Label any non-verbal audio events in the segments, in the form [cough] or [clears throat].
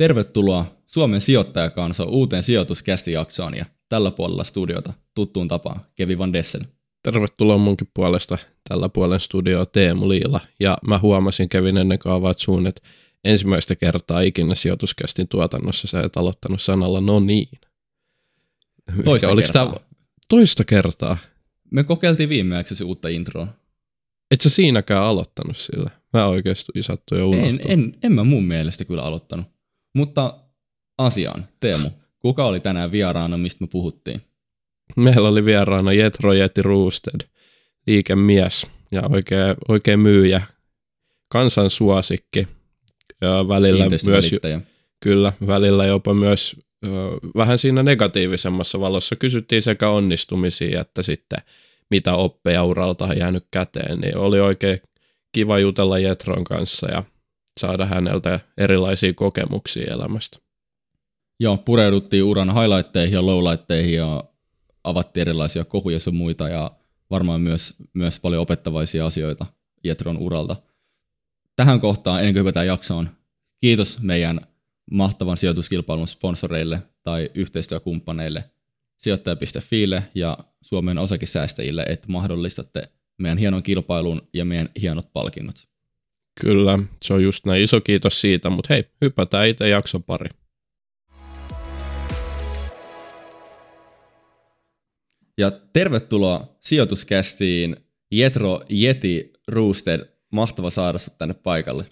tervetuloa Suomen sijoittajakansa uuteen sijoituskästijaksoon ja tällä puolella studiota tuttuun tapaan Kevi Van Dessen. Tervetuloa munkin puolesta tällä puolen studioa Teemu Liila. Ja mä huomasin Kevin ennen kuin suun, että ensimmäistä kertaa ikinä sijoituskästin tuotannossa sä et aloittanut sanalla no niin. Toista kertaa. Tämä toista kertaa? Me kokeiltiin viimeksi uutta introa. Et sä siinäkään aloittanut sillä? Mä oikeasti sattu jo En, en, en mä mun mielestä kyllä aloittanut. Mutta asiaan, Teemu, kuka oli tänään vieraana, mistä me puhuttiin? Meillä oli vieraana Jetro Jeti Roosted, liikemies ja oikein, oikein myyjä, kansan suosikki ja välillä myös, kyllä, välillä jopa myös vähän siinä negatiivisemmassa valossa. Kysyttiin sekä onnistumisia että sitten mitä oppeja uralta on jäänyt käteen, niin oli oikein kiva jutella Jetron kanssa ja saada häneltä erilaisia kokemuksia elämästä. Joo, pureuduttiin uran highlightteihin ja lowlighteihin ja avattiin erilaisia kohuja ja muita ja varmaan myös, myös paljon opettavaisia asioita Jetron uralta. Tähän kohtaan, ennen kuin hypätään jaksoon, kiitos meidän mahtavan sijoituskilpailun sponsoreille tai yhteistyökumppaneille sijoittaja.fiille ja Suomen osakesäästäjille, että mahdollistatte meidän hienon kilpailun ja meidän hienot palkinnot. Kyllä, se on just näin. Iso kiitos siitä, mutta hei, hypätään itse jakson pari. Ja tervetuloa sijoituskästiin Jetro Jeti Roosted. Mahtava saada sinut tänne paikalle.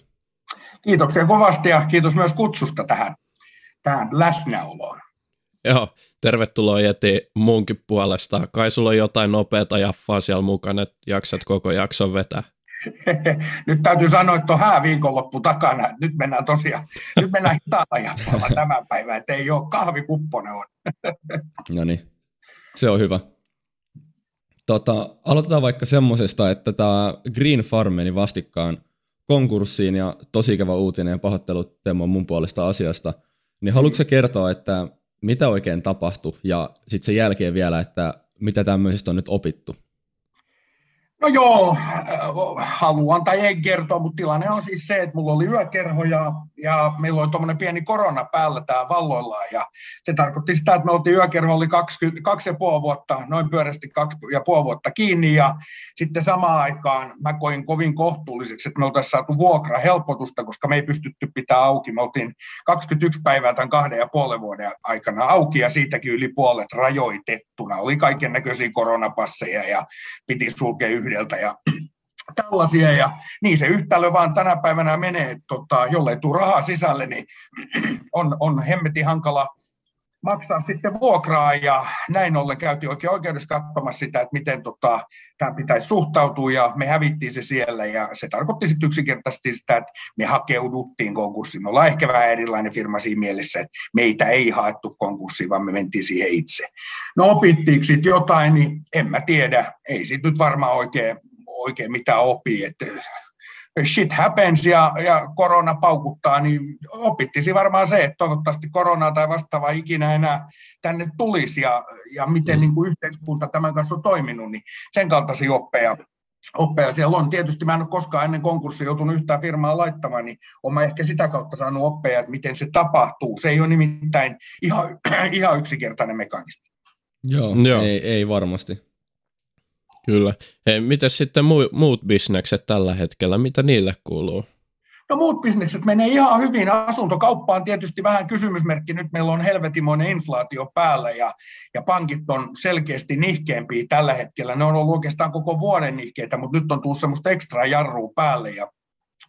Kiitoksia kovasti ja kiitos myös kutsusta tähän, tähän läsnäoloon. Joo, tervetuloa Jeti munkin puolesta. Kai sulla on jotain nopeata jaffaa siellä mukana, että jaksat koko jakson vetää. [laughs] nyt täytyy sanoa, että on hääviikonloppu takana. Nyt mennään tosiaan, nyt mennään hitaalla tämän päivän, että ei ole kahvikupponen on. [laughs] no niin, se on hyvä. Tota, aloitetaan vaikka semmoisesta, että tämä Green Farm meni vastikkaan konkurssiin ja tosi ikävä uutinen ja pahoittelut Teemu mun puolesta asiasta. Niin haluatko kertoa, että mitä oikein tapahtui ja sitten sen jälkeen vielä, että mitä tämmöisestä on nyt opittu? No joo, äh, haluan tai ei kertoa, mutta tilanne on siis se, että mulla oli yökerho ja, ja meillä oli tuommoinen pieni korona päällä tää valloillaan ja se tarkoitti sitä, että me oltiin yökerho oli kaksi, kaksi ja puoli vuotta, noin pyörästi kaksi ja puoli vuotta kiinni ja sitten samaan aikaan mä koin kovin kohtuulliseksi, että me oltaisiin saatu vuokra helpotusta, koska me ei pystytty pitää auki. Me oltiin 21 päivää tämän kahden ja puolen vuoden aikana auki ja siitäkin yli puolet rajoitettuna. Oli kaiken näköisiä koronapasseja ja piti sulkea yhdeltä ja tällaisia. Ja niin se yhtälö vaan tänä päivänä menee, että tota, jollei tule rahaa sisälle, niin [clears throat] on, on hemmetin hankala maksaa sitten vuokraa ja näin ollen käytiin oikein oikeudessa katsomassa sitä, että miten tota, tämä pitäisi suhtautua ja me hävittiin se siellä ja se tarkoitti sitten yksinkertaisesti sitä, että me hakeuduttiin konkurssiin. Me ollaan ehkä vähän erilainen firma siinä mielessä, että meitä ei haettu konkurssiin, vaan me mentiin siihen itse. No opittiinko sitten jotain, niin en mä tiedä. Ei siitä nyt varmaan oikein, oikein mitään opi. Että shit happens ja, ja korona paukuttaa, niin opittisi varmaan se, että toivottavasti koronaa tai vastaavaa ikinä enää tänne tulisi ja, ja miten mm. niin kuin yhteiskunta tämän kanssa on toiminut, niin sen kaltaisia oppeja, oppeja siellä on. Tietysti mä en ole koskaan ennen konkurssia joutunut yhtään firmaa laittamaan, niin olen ehkä sitä kautta saanut oppeja, että miten se tapahtuu. Se ei ole nimittäin ihan, [clears throat] ihan yksinkertainen mekanismi. Joo, Joo. Ei, ei varmasti. Kyllä. Hei, miten sitten mu- muut bisnekset tällä hetkellä, mitä niille kuuluu? No muut bisnekset menee ihan hyvin. Asuntokauppa on tietysti vähän kysymysmerkki. Nyt meillä on helvetimoinen inflaatio päällä ja, ja pankit on selkeästi nihkeämpiä tällä hetkellä. Ne on ollut oikeastaan koko vuoden nihkeitä, mutta nyt on tullut semmoista ekstra jarrua päälle ja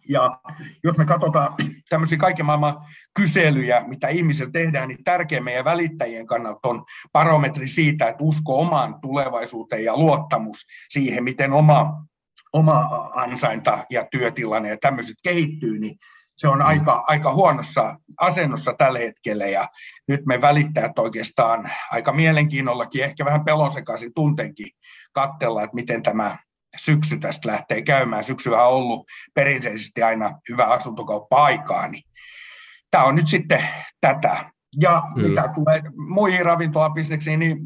ja jos me katsotaan tämmöisiä kaiken maailman kyselyjä, mitä ihmisillä tehdään, niin tärkeä meidän välittäjien kannalta on barometri siitä, että usko omaan tulevaisuuteen ja luottamus siihen, miten oma, oma ansainta ja työtilanne ja tämmöiset kehittyy, niin se on aika, aika huonossa asennossa tällä hetkellä. Ja nyt me välittäjät oikeastaan aika mielenkiinnollakin, ehkä vähän pelonsekaisin tuntenkin katsella, että miten tämä syksy tästä lähtee käymään. Syksyä on ollut perinteisesti aina hyvä asuntokauppa-aikaa, niin tämä on nyt sitten tätä. Ja Kyllä. mitä tulee muihin ravintolabisneksiin, niin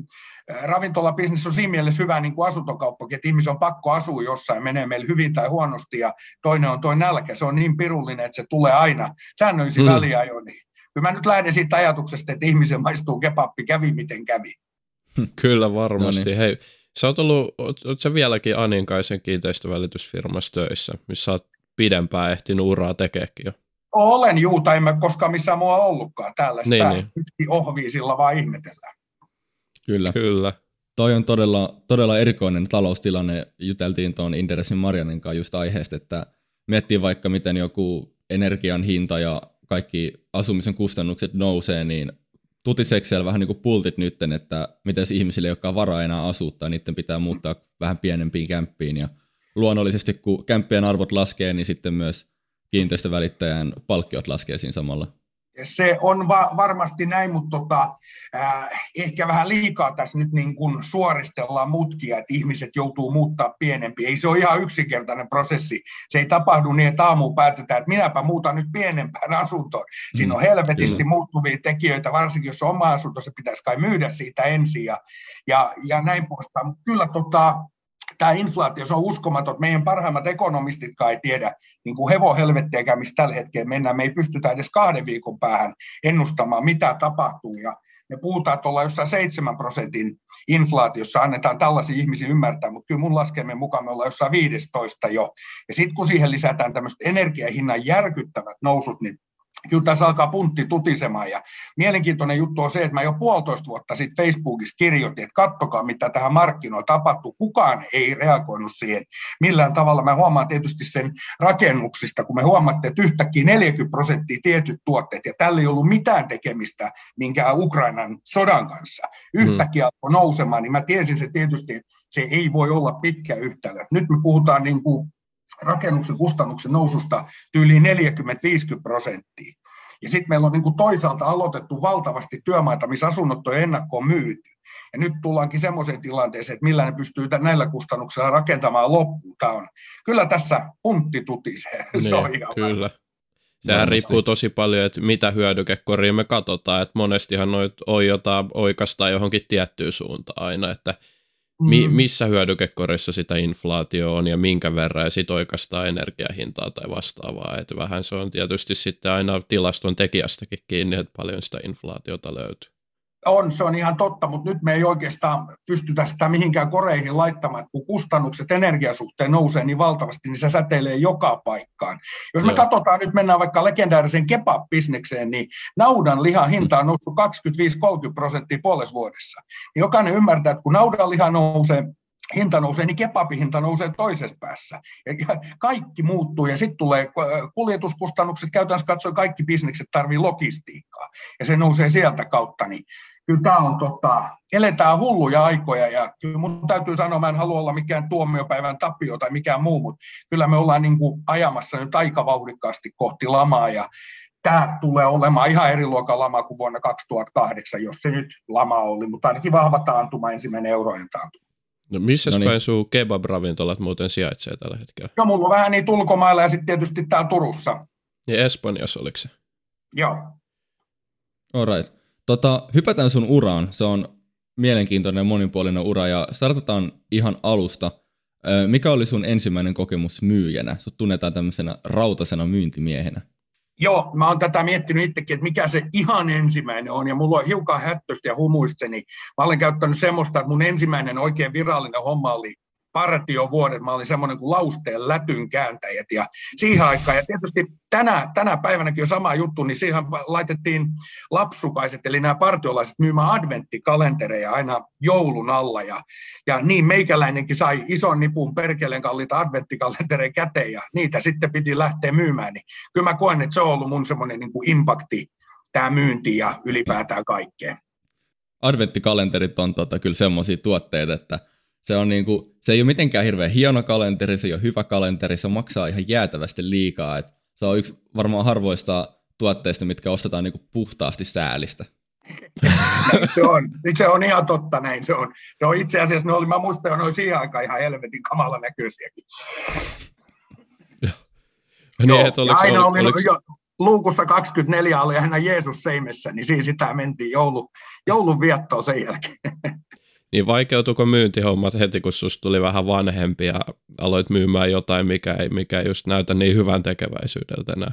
ravintolabisnes on siinä mielessä hyvä niin kuin asuntokauppakin, että ihmisen on pakko asua jossain, menee meillä hyvin tai huonosti, ja toinen on toinen nälkä. Se on niin pirullinen, että se tulee aina säännöllisiin mm. väliajoin, niin kyllä mä nyt lähden siitä ajatuksesta, että ihmisen maistuu kebappi, kävi miten kävi. [laughs] Kyllä varmasti. No niin. Hei, sä oot ollut, oot, oot sä vieläkin Aninkaisen kiinteistövälitysfirmassa töissä, missä oot pidempään ehtinyt uraa tekeekin jo? Olen juu, tai en mä koskaan missään mua ollutkaan. Täällä niin, sitä niin. yksi ohvii sillä vaan ihmetellään. Kyllä. Kyllä. Toi on todella, todella erikoinen taloustilanne. Juteltiin tuon Interessin Marianin kanssa just aiheesta, että miettii vaikka miten joku energian hinta ja kaikki asumisen kustannukset nousee, niin tutiseeko siellä vähän niin kuin pultit nytten, että miten ihmisille, jotka on varaa enää asuttaa, niiden pitää muuttaa vähän pienempiin kämppiin ja luonnollisesti kun kämppien arvot laskee, niin sitten myös kiinteistövälittäjän palkkiot laskee siinä samalla. Se on va- varmasti näin, mutta tota, äh, ehkä vähän liikaa tässä nyt niin kuin suoristellaan mutkia, että ihmiset joutuu muuttaa pienempi. Ei se ole ihan yksinkertainen prosessi. Se ei tapahdu niin, että aamu päätetään, että minäpä muutan nyt pienempään [laughs] asuntoon. Siinä on mm, helvetisti kyllä. muuttuvia tekijöitä, varsinkin jos on oma asunto, se pitäisi kai myydä siitä ensin ja, ja, ja näin poispäin. Mutta kyllä tota, tämä inflaatio, se on uskomaton. Meidän parhaimmat ekonomistitkaan ei tiedä niin kuin hevohelvettiäkään, missä tällä hetkellä mennään. Me ei pystytä edes kahden viikon päähän ennustamaan, mitä tapahtuu. Ja me puhutaan, että ollaan jossain 7 prosentin inflaatiossa, annetaan tällaisia ihmisiä ymmärtää, mutta kyllä mun laskelmien mukaan me ollaan jossain 15 jo. Ja sitten kun siihen lisätään tämmöiset energiahinnan järkyttävät nousut, niin kyllä tässä alkaa puntti tutisemaan. Ja mielenkiintoinen juttu on se, että mä jo puolitoista vuotta sitten Facebookissa kirjoitin, että kattokaa mitä tähän markkinoilla tapahtuu. Kukaan ei reagoinut siihen millään tavalla. Mä huomaan tietysti sen rakennuksista, kun me huomaatte, että yhtäkkiä 40 prosenttia tietyt tuotteet, ja tällä ei ollut mitään tekemistä minkään Ukrainan sodan kanssa. Yhtäkkiä alkoi nousemaan, niin mä tiesin se tietysti, että se ei voi olla pitkä yhtälö. Nyt me puhutaan niin kuin rakennuksen kustannuksen noususta tyyliin 40-50 prosenttia. Ja sitten meillä on niin kuin toisaalta aloitettu valtavasti työmaita, missä asunnot on ennakkoon myyty. Ja nyt tullaankin semmoiseen tilanteeseen, että millä ne pystyy näillä kustannuksilla rakentamaan loppuun. Tämä on, kyllä tässä puntti tutisee. Niin, [laughs] se on ihan kyllä. Sehän Varmasti. riippuu tosi paljon, että mitä hyödykekoria me katsotaan, että monestihan noit on jotain oikeastaan johonkin tiettyyn suuntaan aina, että mi, mm. missä hyödykekorissa sitä inflaatio on ja minkä verran ja sitten oikeastaan energiahintaa tai vastaavaa. Et vähän se on tietysti sitten aina tilaston tekijästäkin kiinni, että paljon sitä inflaatiota löytyy. On, se on ihan totta, mutta nyt me ei oikeastaan pystytä sitä mihinkään koreihin laittamaan, kun kustannukset energiasuhteen nousee niin valtavasti, niin se säteilee joka paikkaan. Jos me Joo. katsotaan, nyt mennään vaikka legendaariseen kebab-bisnekseen, niin naudan lihan hinta on noussut 25-30 prosenttia puolessa vuodessa. Niin jokainen ymmärtää, että kun naudan liha nousee hinta nousee, niin kebabin hinta nousee toisessa päässä. Ja kaikki muuttuu ja sitten tulee kuljetuskustannukset, käytännössä katsoen kaikki bisnekset tarvii logistiikkaa ja se nousee sieltä kautta. Niin kyllä tämä on, tota, eletään hulluja aikoja ja kyllä mun täytyy sanoa, mä en halua olla mikään tuomiopäivän tapio tai mikään muu, mutta kyllä me ollaan niin kuin ajamassa nyt aika vauhdikkaasti kohti lamaa ja tämä tulee olemaan ihan eri luokan lama kuin vuonna 2008, jos se nyt lama oli, mutta ainakin vahva taantuma, ensimmäinen eurojen taantuma. No missä no niin. päin sun kebab-ravintolat muuten sijaitsee tällä hetkellä? No mulla on vähän niin ulkomailla ja sitten tietysti täällä Turussa. Ja Espanjassa oliko se? Joo. Alright. Tota, hypätään sun uraan. Se on mielenkiintoinen monipuolinen ura ja startataan ihan alusta. Mikä oli sun ensimmäinen kokemus myyjänä? Sut tunnetaan tämmöisenä rautasena myyntimiehenä. Joo, mä oon tätä miettinyt itsekin, että mikä se ihan ensimmäinen on, ja mulla on hiukan hättöstä ja humuista, niin mä olen käyttänyt semmoista, että mun ensimmäinen oikein virallinen homma oli partiovuodet, mä olin semmoinen kuin lausteen lätyn kääntäjät ja siihen aikaan, ja tietysti tänä, tänä päivänäkin on sama juttu, niin siihen laitettiin lapsukaiset, eli nämä partiolaiset myymään adventtikalentereja aina joulun alla, ja, ja niin meikäläinenkin sai ison nipun perkeleen kalliita adventtikalentereja käteen, ja niitä sitten piti lähteä myymään, niin kyllä mä koen, että se on ollut mun semmoinen niin kuin impakti, tämä myynti ja ylipäätään kaikkea. Adventtikalenterit on tota, kyllä semmoisia tuotteita, että se, on niinku, se ei ole mitenkään hirveän hieno kalenteri, se ei ole hyvä kalenteri, se maksaa ihan jäätävästi liikaa. Et se on yksi varmaan harvoista tuotteista, mitkä ostetaan niinku puhtaasti säälistä. se on, se on ihan totta näin. Se on, se on itse asiassa, ne oli, mä muistan jo noin siihen aikaan ihan helvetin kamala näköisiäkin. niin, Joo, että oliko, aina oli, oliko, jo, luukussa 24 oli aina Jeesus seimessä, niin siinä sitä mentiin joulu, joulun viettoon sen jälkeen. Niin vaikeutuiko myyntihommat heti, kun susta tuli vähän vanhempi ja aloit myymään jotain, mikä ei, mikä ei just näytä niin hyvän tekeväisyydeltä enää?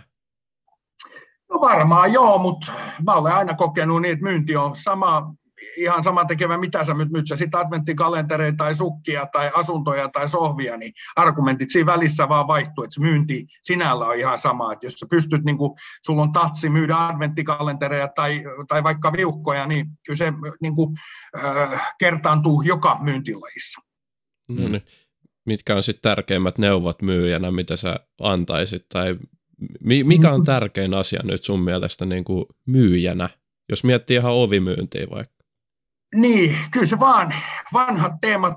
No varmaan joo, mutta mä olen aina kokenut niin, että myynti on sama, ihan sama tekevä, mitä sä myyt sä sitten adventtikalentereita tai sukkia tai asuntoja tai sohvia, niin argumentit siinä välissä vaan vaihtuu, että se myynti sinällä on ihan sama, että jos sä pystyt, niin kuin, sulla on tatsi myydä adventtikalentereja tai, tai vaikka viuhkoja, niin kyllä se niin kuin, äh, kertaantuu joka myyntilajissa. No niin. Mitkä on sitten tärkeimmät neuvot myyjänä, mitä sä antaisit, tai mikä on mm. tärkein asia nyt sun mielestä niin kuin myyjänä, jos miettii ihan ovimyyntiä vaikka? Niin, kyllä se vaan vanhat teemat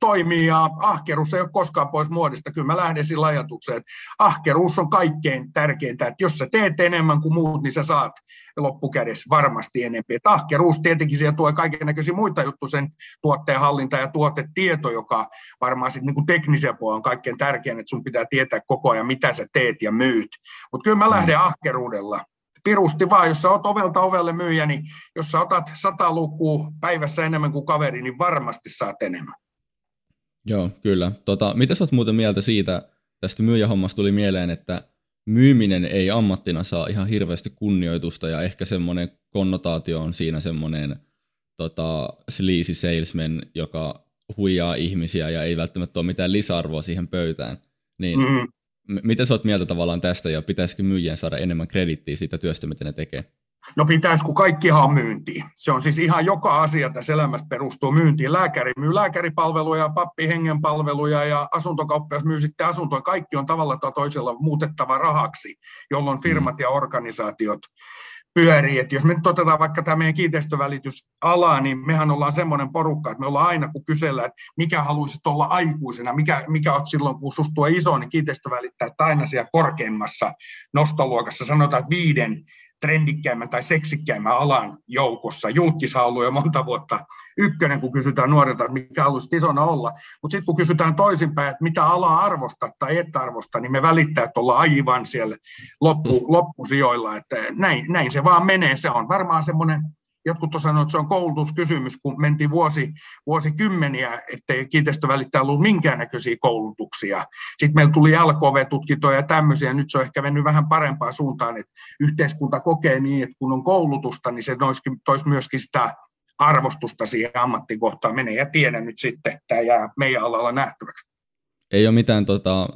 toimii ja ahkeruus ei ole koskaan pois muodista. Kyllä mä lähden sillä ajatukseen, että ahkeruus on kaikkein tärkeintä, että jos sä teet enemmän kuin muut, niin sä saat loppukädessä varmasti enemmän. Että ahkeruus tietenkin siellä tuo kaiken näköisiä muita juttuja, sen tuotteen hallinta ja tuotetieto, joka varmaan sitten niin teknisen puolen on kaikkein tärkein, että sun pitää tietää koko ajan, mitä sä teet ja myyt. Mutta kyllä mä lähden ahkeruudella pirusti vaan, jos sä oot ovelta ovelle myyjä, niin jos sä otat sata lukua päivässä enemmän kuin kaveri, niin varmasti saat enemmän. Joo, kyllä. Tota, mitä sä oot muuten mieltä siitä, tästä myyjähommasta tuli mieleen, että myyminen ei ammattina saa ihan hirveästi kunnioitusta ja ehkä semmoinen konnotaatio on siinä semmoinen tota, sleazy salesman, joka huijaa ihmisiä ja ei välttämättä ole mitään lisäarvoa siihen pöytään. Niin mm-hmm. Mitä sä oot mieltä tavallaan tästä ja pitäisikö myyjien saada enemmän kredittiä siitä työstä, mitä ne tekee? No pitäisi, kun kaikkihan on myyntiä. Se on siis ihan joka asia tässä elämässä perustuu myyntiin. Lääkäri myy lääkäripalveluja, pappi hengenpalveluja ja asuntokauppias myy sitten asuntoja. Kaikki on tavalla tai toisella muutettava rahaksi, jolloin firmat mm. ja organisaatiot pyörii. Että jos me nyt otetaan vaikka tämä meidän kiinteistövälitysala, niin mehän ollaan semmoinen porukka, että me ollaan aina, kun kysellään, että mikä haluaisit olla aikuisena, mikä, mikä on silloin, kun susta iso, niin kiinteistövälittäjät aina siellä korkeimmassa nostoluokassa. Sanotaan, että viiden trendikkäimmän tai seksikkäimmän alan joukossa. Julkisha on ollut jo monta vuotta ykkönen, kun kysytään nuorilta, mikä haluaisit isona olla. Mutta sitten kun kysytään toisinpäin, että mitä alaa arvosta tai et arvosta, niin me välittäjät ollaan aivan siellä loppu, mm. loppusijoilla. Että näin, näin se vaan menee. Se on varmaan semmoinen jotkut on sanonut, että se on koulutuskysymys, kun mentiin vuosi, vuosikymmeniä, ettei kiinteistövälittäjä ollut minkäännäköisiä koulutuksia. Sitten meillä tuli LKV-tutkintoja ja tämmöisiä, nyt se on ehkä mennyt vähän parempaan suuntaan, että yhteiskunta kokee niin, että kun on koulutusta, niin se toisi myöskin sitä arvostusta siihen ammattikohtaan. Menee ja tiedän nyt sitten, tämä jää meidän alalla nähtäväksi. Ei ole mitään, tota,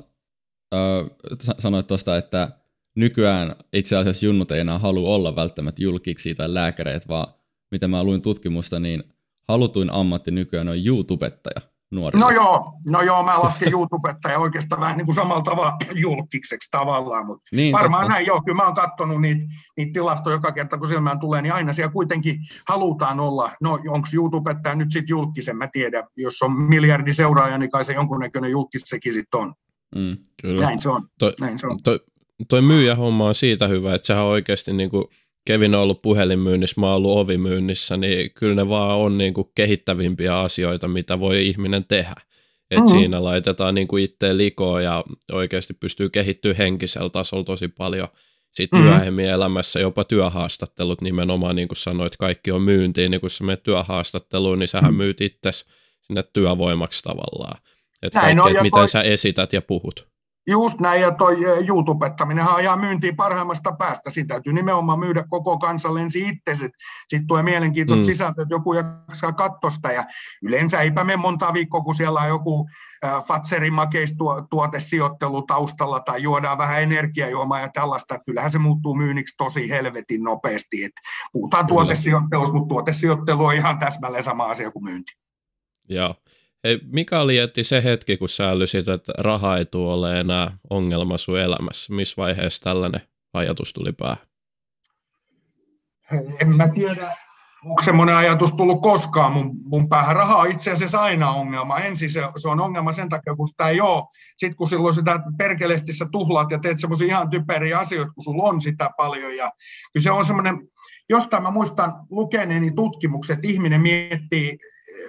äh, sanoit tuosta, että nykyään itse asiassa junnut ei enää halua olla välttämättä julkiksi tai lääkäreitä, vaan mitä mä luin tutkimusta, niin halutuin ammatti nykyään on YouTubettaja nuorille. No joo, no joo, mä lasken YouTubettaja oikeastaan vähän niin kuin samalla tavalla julkiseksi tavallaan, mutta niin, varmaan totta. näin joo, kyllä mä oon katsonut niitä, niitä tilastoja joka kerta, kun silmään tulee, niin aina siellä kuitenkin halutaan olla, no onko YouTubettaja nyt sitten julkisen, mä tiedän, jos on miljardi seuraaja, niin kai se jonkunnäköinen julkisekin sitten on. Mm, kyllä. Näin se on. Toi, näin se on. Toi, toi myyjähomma on siitä hyvä, että sehän on oikeasti niin kuin Kevin on ollut puhelinmyynnissä, mä oon ollut ovimyynnissä, niin kyllä ne vaan on niin kuin kehittävimpiä asioita, mitä voi ihminen tehdä. Et mm-hmm. Siinä laitetaan niin kuin itse likoa ja oikeasti pystyy kehittyä henkisellä tasolla tosi paljon. Sitten mm-hmm. myöhemmin elämässä jopa työhaastattelut nimenomaan, niin kuin sanoit, kaikki on myyntiin, niin kun sä menet työhaastatteluun, niin sähän mm-hmm. myyt itse sinne työvoimaksi tavallaan. Että kaikki, että miten toi... sä esität ja puhut. Just näin, ja toi eh, YouTube-ettaminen ajaa myyntiin parhaimmasta päästä. Sitä täytyy nimenomaan myydä koko kansalle ensin itse. Sitten tulee mielenkiintoista mm. sisältöä, että joku jaksaa kattosta. Ja yleensä eipä mene monta viikkoa, kun siellä on joku äh, Fatserin makeistuotesijoittelu taustalla tai juodaan vähän energiajuomaa ja tällaista. Kyllähän se muuttuu myynniksi tosi helvetin nopeasti. Et puhutaan tuotesijoittelusta, mutta tuotesijoittelu on ihan täsmälleen sama asia kuin myynti. Joo. Hei, mikä oli etti se hetki, kun sä älysit, että raha ei tule ole enää ongelma sun elämässä? Missä vaiheessa tällainen ajatus tuli päähän? En mä tiedä, onko semmoinen ajatus tullut koskaan mun, mun päähän. Raha on itse asiassa aina ongelma. Ensin se, se on ongelma sen takia, kun sitä ei ole. Sitten kun silloin sitä perkeleesti sä tuhlaat ja teet semmoisia ihan typeriä asioita, kun sulla on sitä paljon. Ja kyllä se on semmoinen, jostain mä muistan lukeneeni tutkimukset, ihminen miettii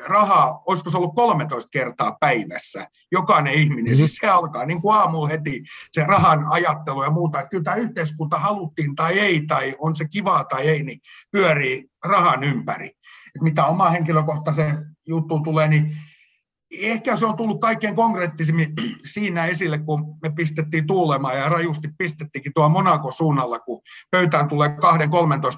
rahaa, olisiko se ollut 13 kertaa päivässä, jokainen ihminen. Mm-hmm. Siis se alkaa niin kuin aamulla heti se rahan ajattelu ja muuta. Että kyllä tämä yhteiskunta haluttiin tai ei, tai on se kivaa tai ei, niin pyörii rahan ympäri. Et mitä oma henkilökohtaisen juttu tulee, niin ehkä se on tullut kaikkein konkreettisimmin siinä esille, kun me pistettiin tuulemaan ja rajusti pistettiinkin tuo Monaco suunnalla, kun pöytään tulee 2-13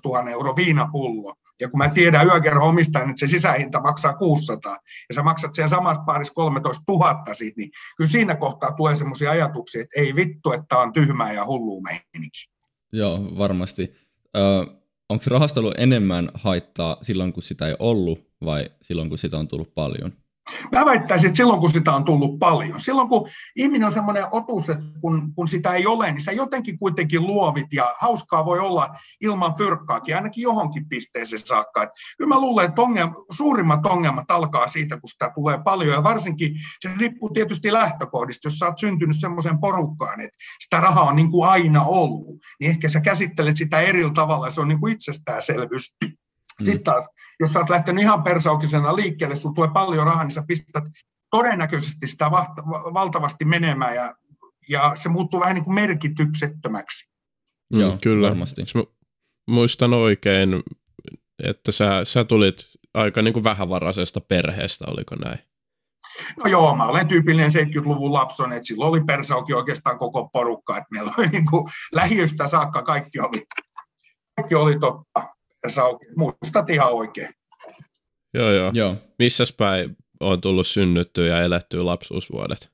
000 euro viinapullo. Ja kun mä tiedän yökerho omistajan, että se sisähinta maksaa 600 ja sä maksat siellä samassa paarissa 13 000 siitä, niin kyllä siinä kohtaa tulee sellaisia ajatuksia, että ei vittu, että on tyhmää ja hullua meininki. Joo, varmasti. Ö, onko rahastelu enemmän haittaa silloin, kun sitä ei ollut vai silloin, kun sitä on tullut paljon? Mä väittäisin, että silloin kun sitä on tullut paljon, silloin kun ihminen on semmoinen otus, että kun, kun sitä ei ole, niin sä jotenkin kuitenkin luovit ja hauskaa voi olla ilman fyrkkaakin, ainakin johonkin pisteeseen saakka. Et kyllä mä luulen, että ongelma, suurimmat ongelmat alkaa siitä, kun sitä tulee paljon ja varsinkin se riippuu tietysti lähtökohdista, jos sä oot syntynyt semmoisen porukkaan, että sitä rahaa on niin kuin aina ollut, niin ehkä sä käsittelet sitä eri tavalla ja se on niin kuin itsestäänselvyys. Mm. Sitten taas, jos sä oot lähtenyt ihan persaukisena liikkeelle, sun tulee paljon rahaa, niin sä pistät todennäköisesti sitä valtavasti menemään ja, ja se muuttuu vähän niin kuin merkityksettömäksi. Mm, Joo, kyllä. Varmasti. Mä muistan oikein, että sä, sä tulit aika niin kuin vähävaraisesta perheestä, oliko näin? No joo, mä olen tyypillinen 70-luvun lapson, että silloin oli persauki oikeastaan koko porukka, että meillä oli niin kuin lähiöstä saakka kaikki oli, kaikki oli totta sä muistat ihan oikein. Joo, joo. joo. Missäs päin on tullut synnyttyä ja elettyä lapsuusvuodet?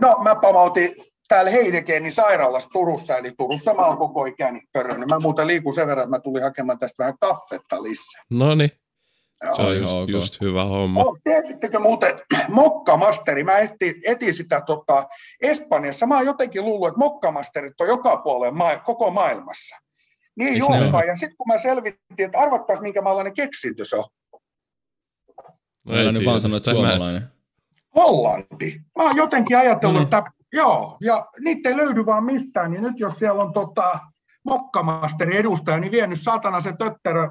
No, mä pamautin täällä Heidekenin sairaalassa Turussa, eli Turussa mä oon koko ikäni pörrännyt. Mä muuten liikun sen verran, että mä tulin hakemaan tästä vähän kaffetta lisää. No niin. Se on just, just hyvä homma. Oh, tiesittekö muuten, [clears throat] mokkamasteri, mä etin, etin sitä tota, Espanjassa. Mä oon jotenkin luullut, että mokkamasterit on joka puolella ma- koko maailmassa. Niin joo, ja sitten kun mä selvitin, että arvattaas minkä maalainen keksintö se on. No ei nyt vaan sanoa, että suomalainen. Hollanti. Mä oon jotenkin ajatellut, no niin. että joo, ja niitä ei löydy vaan mistään, niin nyt jos siellä on tota, mokkamasteri edustaja, niin vienyt satana se tötterö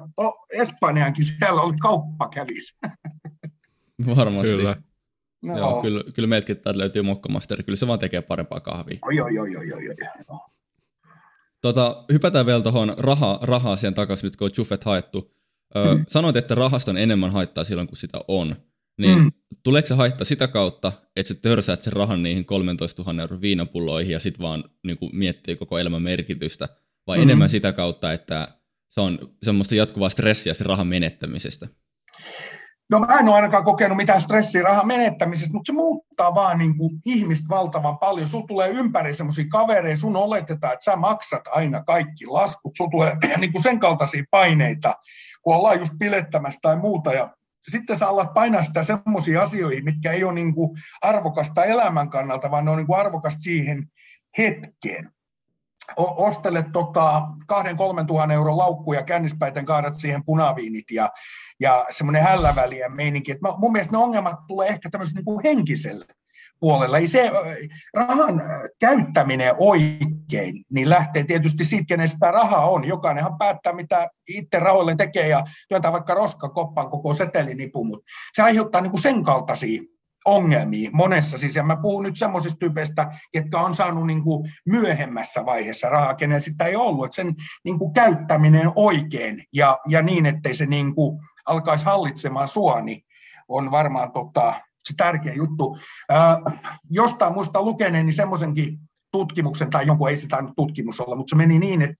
Espanjaankin, siellä oli kauppa kävis. [laughs] Varmasti. Kyllä. No. Joo, kyllä, kyllä meiltäkin täältä löytyy mokkamasteri, kyllä se vaan tekee parempaa kahvia. Joo, joo, joo, joo, joo. Tota, hypätään vielä tuohon raha, rahaa siihen takaisin nyt, kun on Juffet haettu. Ö, mm. Sanoit, että rahasta on enemmän haittaa silloin, kun sitä on. Niin mm. tuleeko se haittaa sitä kautta, että sä törsäät sen rahan niihin 13 000 euron viinapulloihin ja sitten vaan niin kuin, miettii koko elämän merkitystä? Vai mm. enemmän sitä kautta, että se on semmoista jatkuvaa stressiä sen rahan menettämisestä? No mä en ole ainakaan kokenut mitään stressiä rahan menettämisestä, mutta se muuttaa vaan niin kuin ihmistä valtavan paljon. Sulla tulee ympäri semmoisia kavereita, sun oletetaan, että sä maksat aina kaikki laskut. Sulla tulee [clears throat] niin kuin sen kaltaisia paineita, kun ollaan just pilettämässä tai muuta. Ja sitten sä alat painaa sitä semmoisia asioita, mitkä ei ole niin kuin arvokasta elämän kannalta, vaan ne on niin kuin arvokasta siihen hetkeen ostelet tota, kahden kolmen tuhannen euron laukkuja ja kännispäiten kaadat siihen punaviinit ja, ja semmoinen hälläväliä meininki. Että mun mielestä ne ongelmat tulee ehkä tämmöisellä niin henkisellä puolella. Ei se rahan käyttäminen oikein, niin lähtee tietysti siitä, kenen sitä rahaa on. Jokainenhan päättää, mitä itse rahoilleen tekee ja työntää vaikka roskakoppaan koko setelinipun, mutta se aiheuttaa niin kuin sen kaltaisia ongelmia monessa. Siis, ja mä puhun nyt semmoisista tyypeistä, jotka on saanut niin kuin myöhemmässä vaiheessa rahaa, kenellä sitä ei ollut. Että sen niin kuin käyttäminen oikein ja, ja niin, ettei se niin kuin alkaisi hallitsemaan sua, niin on varmaan tota, se tärkeä juttu. Ää, jostain muista lukeneen niin semmoisenkin tutkimuksen, tai jonkun ei sitä tutkimus olla, mutta se meni niin, että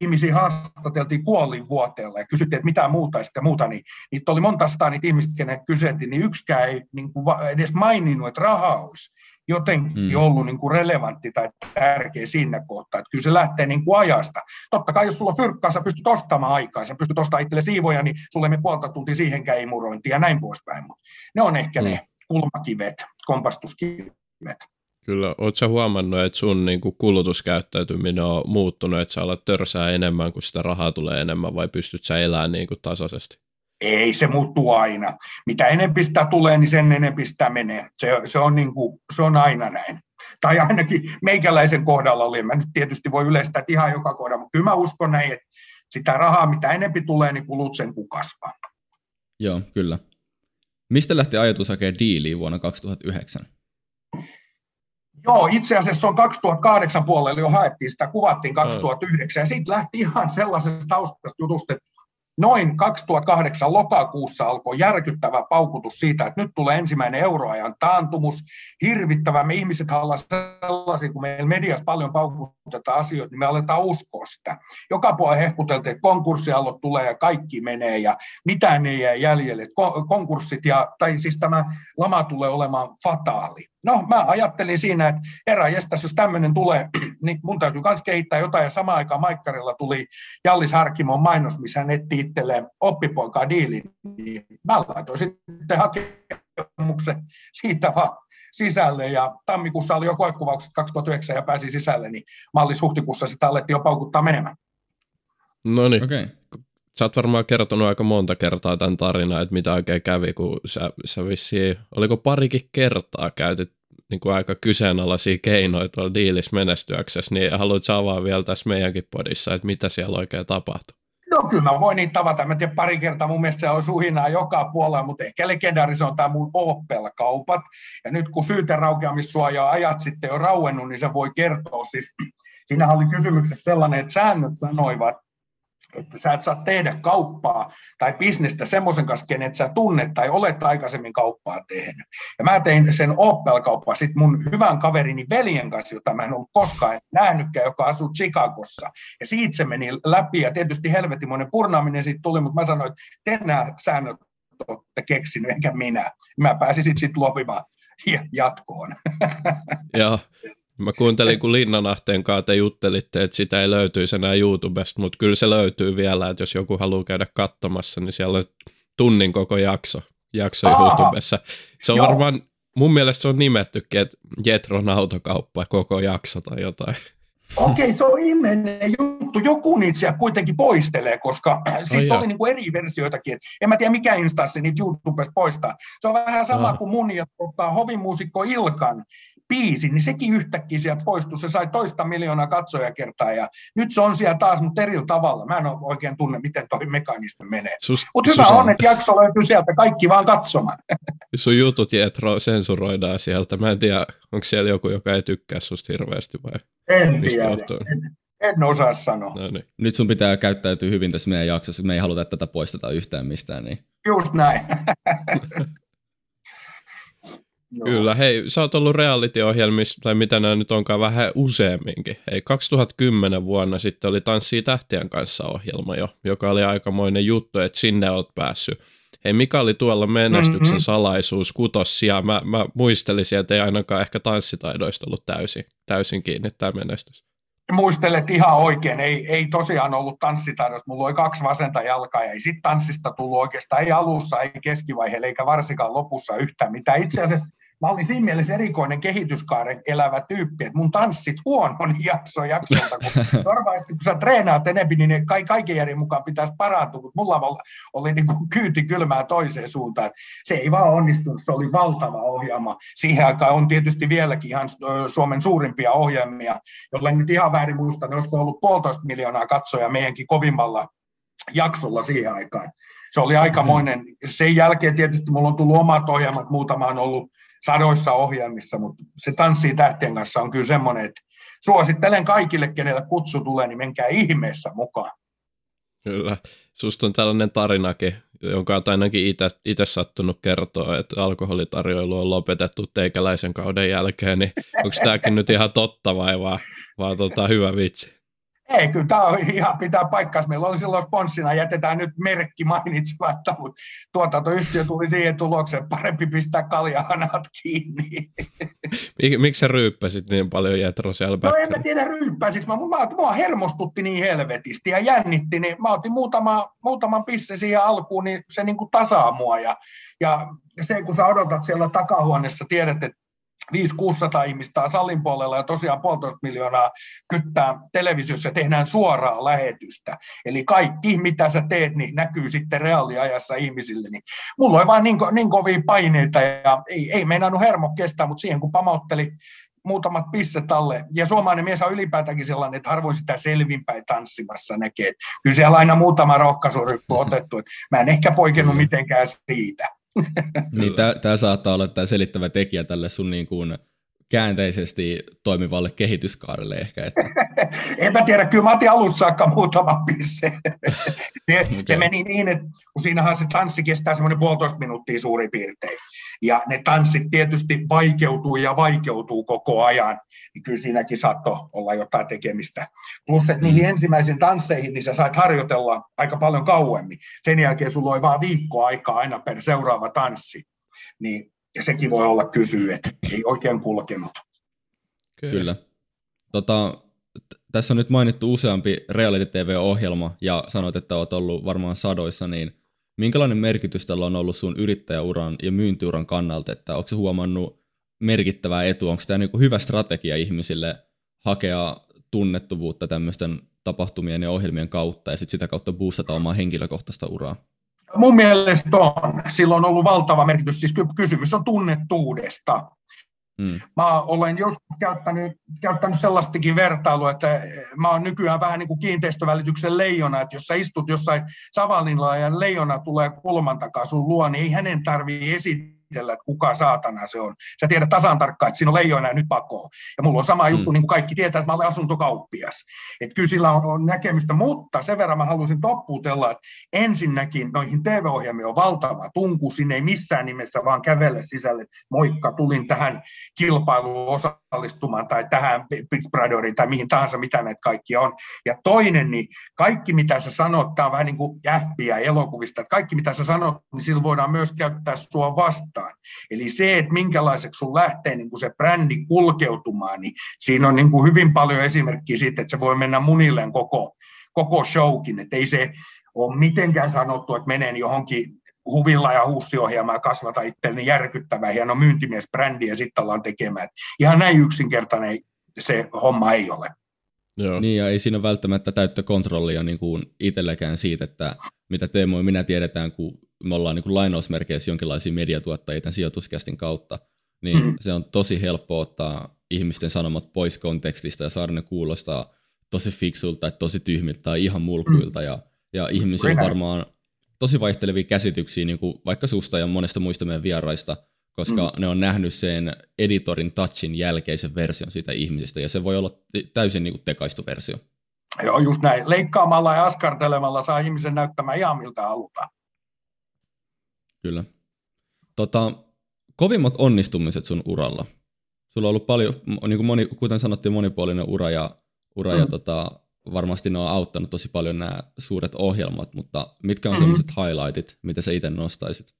ihmisiä haastateltiin kuolinvuoteella ja kysyttiin, että mitä muuta ja sitten muuta, niin niitä oli monta sataa niitä ihmistä, kenet kyseltiin, niin yksikään ei niin kuin edes maininnut, että raha olisi jotenkin hmm. ollut niin kuin relevantti tai tärkeä siinä kohtaa. Että kyllä se lähtee niin kuin ajasta. Totta kai jos sulla on fyrkkaa, sä pystyt ostamaan aikaa, sä pystyt ostamaan itselle siivoja, niin sulle me puolta tuntia siihenkään imurointia ja näin poispäin. Mutta ne on ehkä hmm. ne kulmakivet, kompastuskivet. Kyllä, ootko huomannut, että sun niin kuin kulutuskäyttäytyminen on muuttunut, että sä alat törsää enemmän, kun sitä rahaa tulee enemmän, vai pystyt sä elämään niin kuin tasaisesti? Ei, se muuttuu aina. Mitä enempi sitä tulee, niin sen enempi sitä menee. Se, se, on, niin kuin, se on aina näin. Tai ainakin meikäläisen kohdalla oli. Mä nyt tietysti voi yleistää ihan joka kohdalla, mutta kyllä mä uskon näin, että sitä rahaa, mitä enempi tulee, niin kulut sen kuin kasvaa. Joo, kyllä. Mistä lähti ajatus hakea diiliä vuonna 2009? Joo, itse asiassa on 2008 puolella jo haettiin sitä, kuvattiin 2009, ja siitä lähti ihan sellaisesta taustasta jutusta, että noin 2008 lokakuussa alkoi järkyttävä paukutus siitä, että nyt tulee ensimmäinen euroajan taantumus, hirvittävä. Me ihmiset ollaan sellaisia, kun meillä mediassa paljon paukutetaan asioita, niin me aletaan uskoa sitä. Joka puolella hehkuteltiin, että konkurssiallot tulee ja kaikki menee ja mitään ei jää jäljelle. Konkurssit ja, tai siis tämä lama tulee olemaan fataali. No, mä ajattelin siinä, että herra jestas, jos tämmöinen tulee, [clears throat] niin mun täytyy myös kehittää jotain. Ja samaan aikaan Maikkarilla tuli Jallis Harkimon mainos, missä hän etti itselleen oppipoikaa diilin. Niin mä laitoin sitten hakemuksen siitä vaan sisälle ja tammikuussa oli jo koekuvaukset 2009 ja pääsi sisälle, niin mallis-huhtikuussa sitä alettiin jo paukuttaa menemään. No niin. Okay. Sä oot varmaan kertonut aika monta kertaa tämän tarinan, että mitä oikein kävi, kun sä, sä vissiin, oliko parikin kertaa käytit niin kuin aika kyseenalaisia keinoja tuolla diilissä menestyäksessä, niin haluat avaa vielä tässä meidänkin podissa, että mitä siellä oikein tapahtui? No kyllä mä voin niitä tavata. Mä tiedän pari kertaa, mun mielestä se on suhinaa joka puolella, mutta ehkä legendaaris on tämä mun Opel-kaupat. Ja nyt kun syyteraukeamissuoja ajat sitten jo rauennut, niin se voi kertoa. Siis, [clears throat] siinä oli kysymyksessä sellainen, että säännöt sanoivat, sä et saa tehdä kauppaa tai bisnestä semmoisen kanssa, kenet sä tunnet tai olet aikaisemmin kauppaa tehnyt. Ja mä tein sen Opel-kauppaa sitten mun hyvän kaverini veljen kanssa, jota mä en ollut koskaan nähnytkään, joka asuu Chicagossa. Ja siitä se meni läpi ja tietysti helvetimoinen purnaaminen siitä tuli, mutta mä sanoin, että te nämä säännöt olette keksinyt, enkä minä. Mä pääsin sitten sit lopimaan jatkoon. Joo, Mä kuuntelin, kun Linnanahteen kanssa te juttelitte, että sitä ei löytyisi enää YouTubesta, mutta kyllä se löytyy vielä, että jos joku haluaa käydä katsomassa, niin siellä on tunnin koko jakso, jakso Aha. YouTubessa. Se on Joo. varmaan, mun mielestä se on nimettykin, että Jetron autokauppa koko jakso tai jotain. Okei, se on ihmeinen juttu. Joku niitä siellä kuitenkin poistelee, koska [clears throat] siitä oh, oli niin kuin eri versioitakin. Et en mä tiedä, mikä instanssi niitä YouTubesta poistaa. Se on vähän sama oh. kuin mun ja tota, hovimuusikko Ilkan biisi, niin sekin yhtäkkiä sieltä poistui. Se sai toista miljoonaa katsojakertaa ja nyt se on siellä taas, mutta eri tavalla. Mä en ole oikein tunne, miten toi mekanismi menee. Mutta hyvä on, että jakso löytyy sieltä, kaikki vaan katsomaan. [laughs] Sun jutut Jetro sensuroidaan sieltä. Mä en tiedä, onko siellä joku, joka ei tykkää susta hirveästi vai? En tiedä. En, en osaa sanoa. No niin. Nyt sun pitää käyttäytyä hyvin tässä meidän jaksossa. Me ei haluta, että tätä poisteta yhtään mistään. Niin. Just näin. [laughs] Joo. Kyllä, hei, sä oot ollut reality-ohjelmissa, tai mitä nämä nyt onkaan, vähän useamminkin. Hei, 2010 vuonna sitten oli Tanssii tähtien kanssa ohjelma jo, joka oli aikamoinen juttu, että sinne oot päässyt. Hei, mikä oli tuolla menestyksen mm-hmm. salaisuus kutossia? Mä, mä muistelisin, että ei ainakaan ehkä tanssitaidoista ollut täysin, täysin kiinni tämä menestys. Muistelet ihan oikein, ei, ei tosiaan ollut tanssitaidosta. Mulla oli kaksi vasenta jalkaa ja ei sitten tanssista tullut oikeastaan, ei alussa, ei keskivaiheella eikä varsinkaan lopussa yhtään mitään. Itse asiassa mä olin siinä mielessä erikoinen kehityskaaren elävä tyyppi, että mun tanssit huonon jakso jaksolta, kun [laughs] normaalisti kun sä treenaat enempi, niin ne kaiken järjen mukaan pitäisi parantua, mutta mulla oli, oli niin kuin kyyti kylmää toiseen suuntaan. Se ei vaan onnistunut, se oli valtava ohjelma. Siihen aikaan on tietysti vieläkin ihan Suomen suurimpia ohjelmia, jolle nyt ihan väärin muista, ne olisiko ollut puolitoista miljoonaa katsoja meidänkin kovimmalla jaksolla siihen aikaan. Se oli aikamoinen. Sen jälkeen tietysti mulla on tullut omat ohjelmat, muutama on ollut sadoissa ohjelmissa, mutta se Tanssii tähtien kanssa on kyllä semmoinen, että suosittelen kaikille, kenelle kutsu tulee, niin menkää ihmeessä mukaan. Kyllä. Susta on tällainen tarinakin, jonka olet ainakin itse sattunut kertoa, että alkoholitarjoilu on lopetettu teikäläisen kauden jälkeen, niin onko tämäkin nyt ihan totta vai vaan, vaan tota, hyvä vitsi? Ei, kyllä tämä on ihan pitää paikkaansa. Meillä oli silloin sponssina, jätetään nyt merkki mainitsematta, mutta tuotantoyhtiö tuli siihen tulokseen, parempi pistää kaljahanat kiinni. Mik, miksi sä ryyppäsit niin paljon Jetro siellä No en mä tiedä ryyppäisikö, mä, mä, mua hermostutti niin helvetisti ja jännitti, niin mä otin muutama, muutaman pisse siihen alkuun, niin se niin kuin tasaa mua ja, ja se kun sä odotat siellä takahuoneessa, tiedät, että 500-600 ihmistä salin puolella ja tosiaan puolitoista miljoonaa kyttää televisiossa ja tehdään suoraa lähetystä. Eli kaikki, mitä sä teet, niin näkyy sitten reaaliajassa ihmisille. Niin mulla oli vaan niin, niin kovia paineita ja ei, ei meinannut hermo kestää, mutta siihen kun pamautteli muutamat pisset alle. Ja suomalainen mies on ylipäätäänkin sellainen, että harvoin sitä selvinpäin tanssimassa näkee. Kyllä siellä on aina muutama rohkaisuryppy otettu. Että mä en ehkä poikennut mitenkään siitä niin tämä saattaa olla tämä selittävä tekijä tälle sun niin kuin käänteisesti toimivalle kehityskaarelle ehkä. Että. [laughs] en mä tiedä, kyllä mä otin alussa saakka muutama pisse. [laughs] se, okay. se, meni niin, että kun siinähän se tanssi kestää semmoinen puolitoista minuuttia suurin piirtein. Ja ne tanssit tietysti vaikeutuu ja vaikeutuu koko ajan, niin kyllä siinäkin saattoi olla jotain tekemistä. Plus, että niihin ensimmäisiin tansseihin, niin sä sait harjoitella aika paljon kauemmin. Sen jälkeen sulla oli vain viikko aikaa aina per seuraava tanssi. Niin ja sekin voi olla kysyä, että ei oikein kulkenut. Kyllä. Kyllä. Tota, t- tässä on nyt mainittu useampi reality TV-ohjelma ja sanoit, että olet ollut varmaan sadoissa, niin minkälainen merkitys tällä on ollut sun yrittäjäuran ja myyntiuran kannalta, että onko se huomannut merkittävää etua, onko tämä niin hyvä strategia ihmisille hakea tunnettuvuutta tämmöisten tapahtumien ja ohjelmien kautta ja sitten sitä kautta boostata omaa henkilökohtaista uraa? Mun mielestä on. Sillä on ollut valtava merkitys. Siis kysymys on tunnettuudesta. Hmm. Mä olen joskus käyttänyt, käyttänyt sellaistakin vertailua, että mä oon nykyään vähän niin kuin kiinteistövälityksen leijona, että jos sä istut jossain Savalnilla ja leijona tulee kulman takaa sun luo, niin ei hänen tarvii esittää määritellä, että kuka saatana se on. Sä tiedät tasan tarkkaan, että siinä on leijoina ja nyt pakoo. Ja mulla on sama mm. juttu, niin kuin kaikki tietää, että mä olen asuntokauppias. Että kyllä sillä on, on näkemystä, mutta sen verran mä haluaisin toppuutella, että ensinnäkin noihin TV-ohjelmiin on valtava tunku, sinne ei missään nimessä vaan kävele sisälle, moikka, tulin tähän kilpailuun osallistumaan tai tähän Big Brotheriin tai mihin tahansa, mitä näitä kaikki on. Ja toinen, niin kaikki mitä sä sanot, tämä on vähän niin kuin FBI-elokuvista, että kaikki mitä sä sanot, niin sillä voidaan myös käyttää sua vastaan vastaan. Eli se, että minkälaiseksi sun lähtee niin kuin se brändi kulkeutumaan, niin siinä on niin kuin hyvin paljon esimerkkiä siitä, että se voi mennä munilleen koko, koko showkin. Että ei se ole mitenkään sanottu, että menen johonkin huvilla ja huussiohjelmaa kasvata itselleni järkyttävää hieno brändi ja sitten ollaan tekemään. Ihan näin yksinkertainen se homma ei ole. Joo. Niin, ja ei siinä välttämättä täyttä kontrollia niin kuin itselläkään siitä, että mitä Teemu ja minä tiedetään, kun me ollaan niin kuin lainausmerkeissä jonkinlaisia mediatuottajia tämän sijoituskästin kautta, niin mm. se on tosi helppo ottaa ihmisten sanomat pois kontekstista ja saada ne kuulostaa tosi fiksulta tai tosi tyhmiltä tai ihan mulkuilta. Mm. Ja, ja ihmisillä on varmaan tosi vaihtelevia käsityksiä, niin kuin vaikka susta ja monesta muista meidän vieraista, koska mm. ne on nähnyt sen editorin touchin jälkeisen version siitä ihmisestä, ja se voi olla täysin niin kuin tekaistu versio. Joo, just näin. Leikkaamalla ja askartelemalla saa ihmisen näyttämään ihan miltä halutaan. Kyllä. Tota, kovimmat onnistumiset sun uralla? Sulla on ollut paljon, niin kuin moni, kuten sanottiin, monipuolinen ura ja, ura mm. ja tota, varmasti ne on auttanut tosi paljon nämä suuret ohjelmat, mutta mitkä on mm-hmm. sellaiset highlightit, mitä sä itse nostaisit?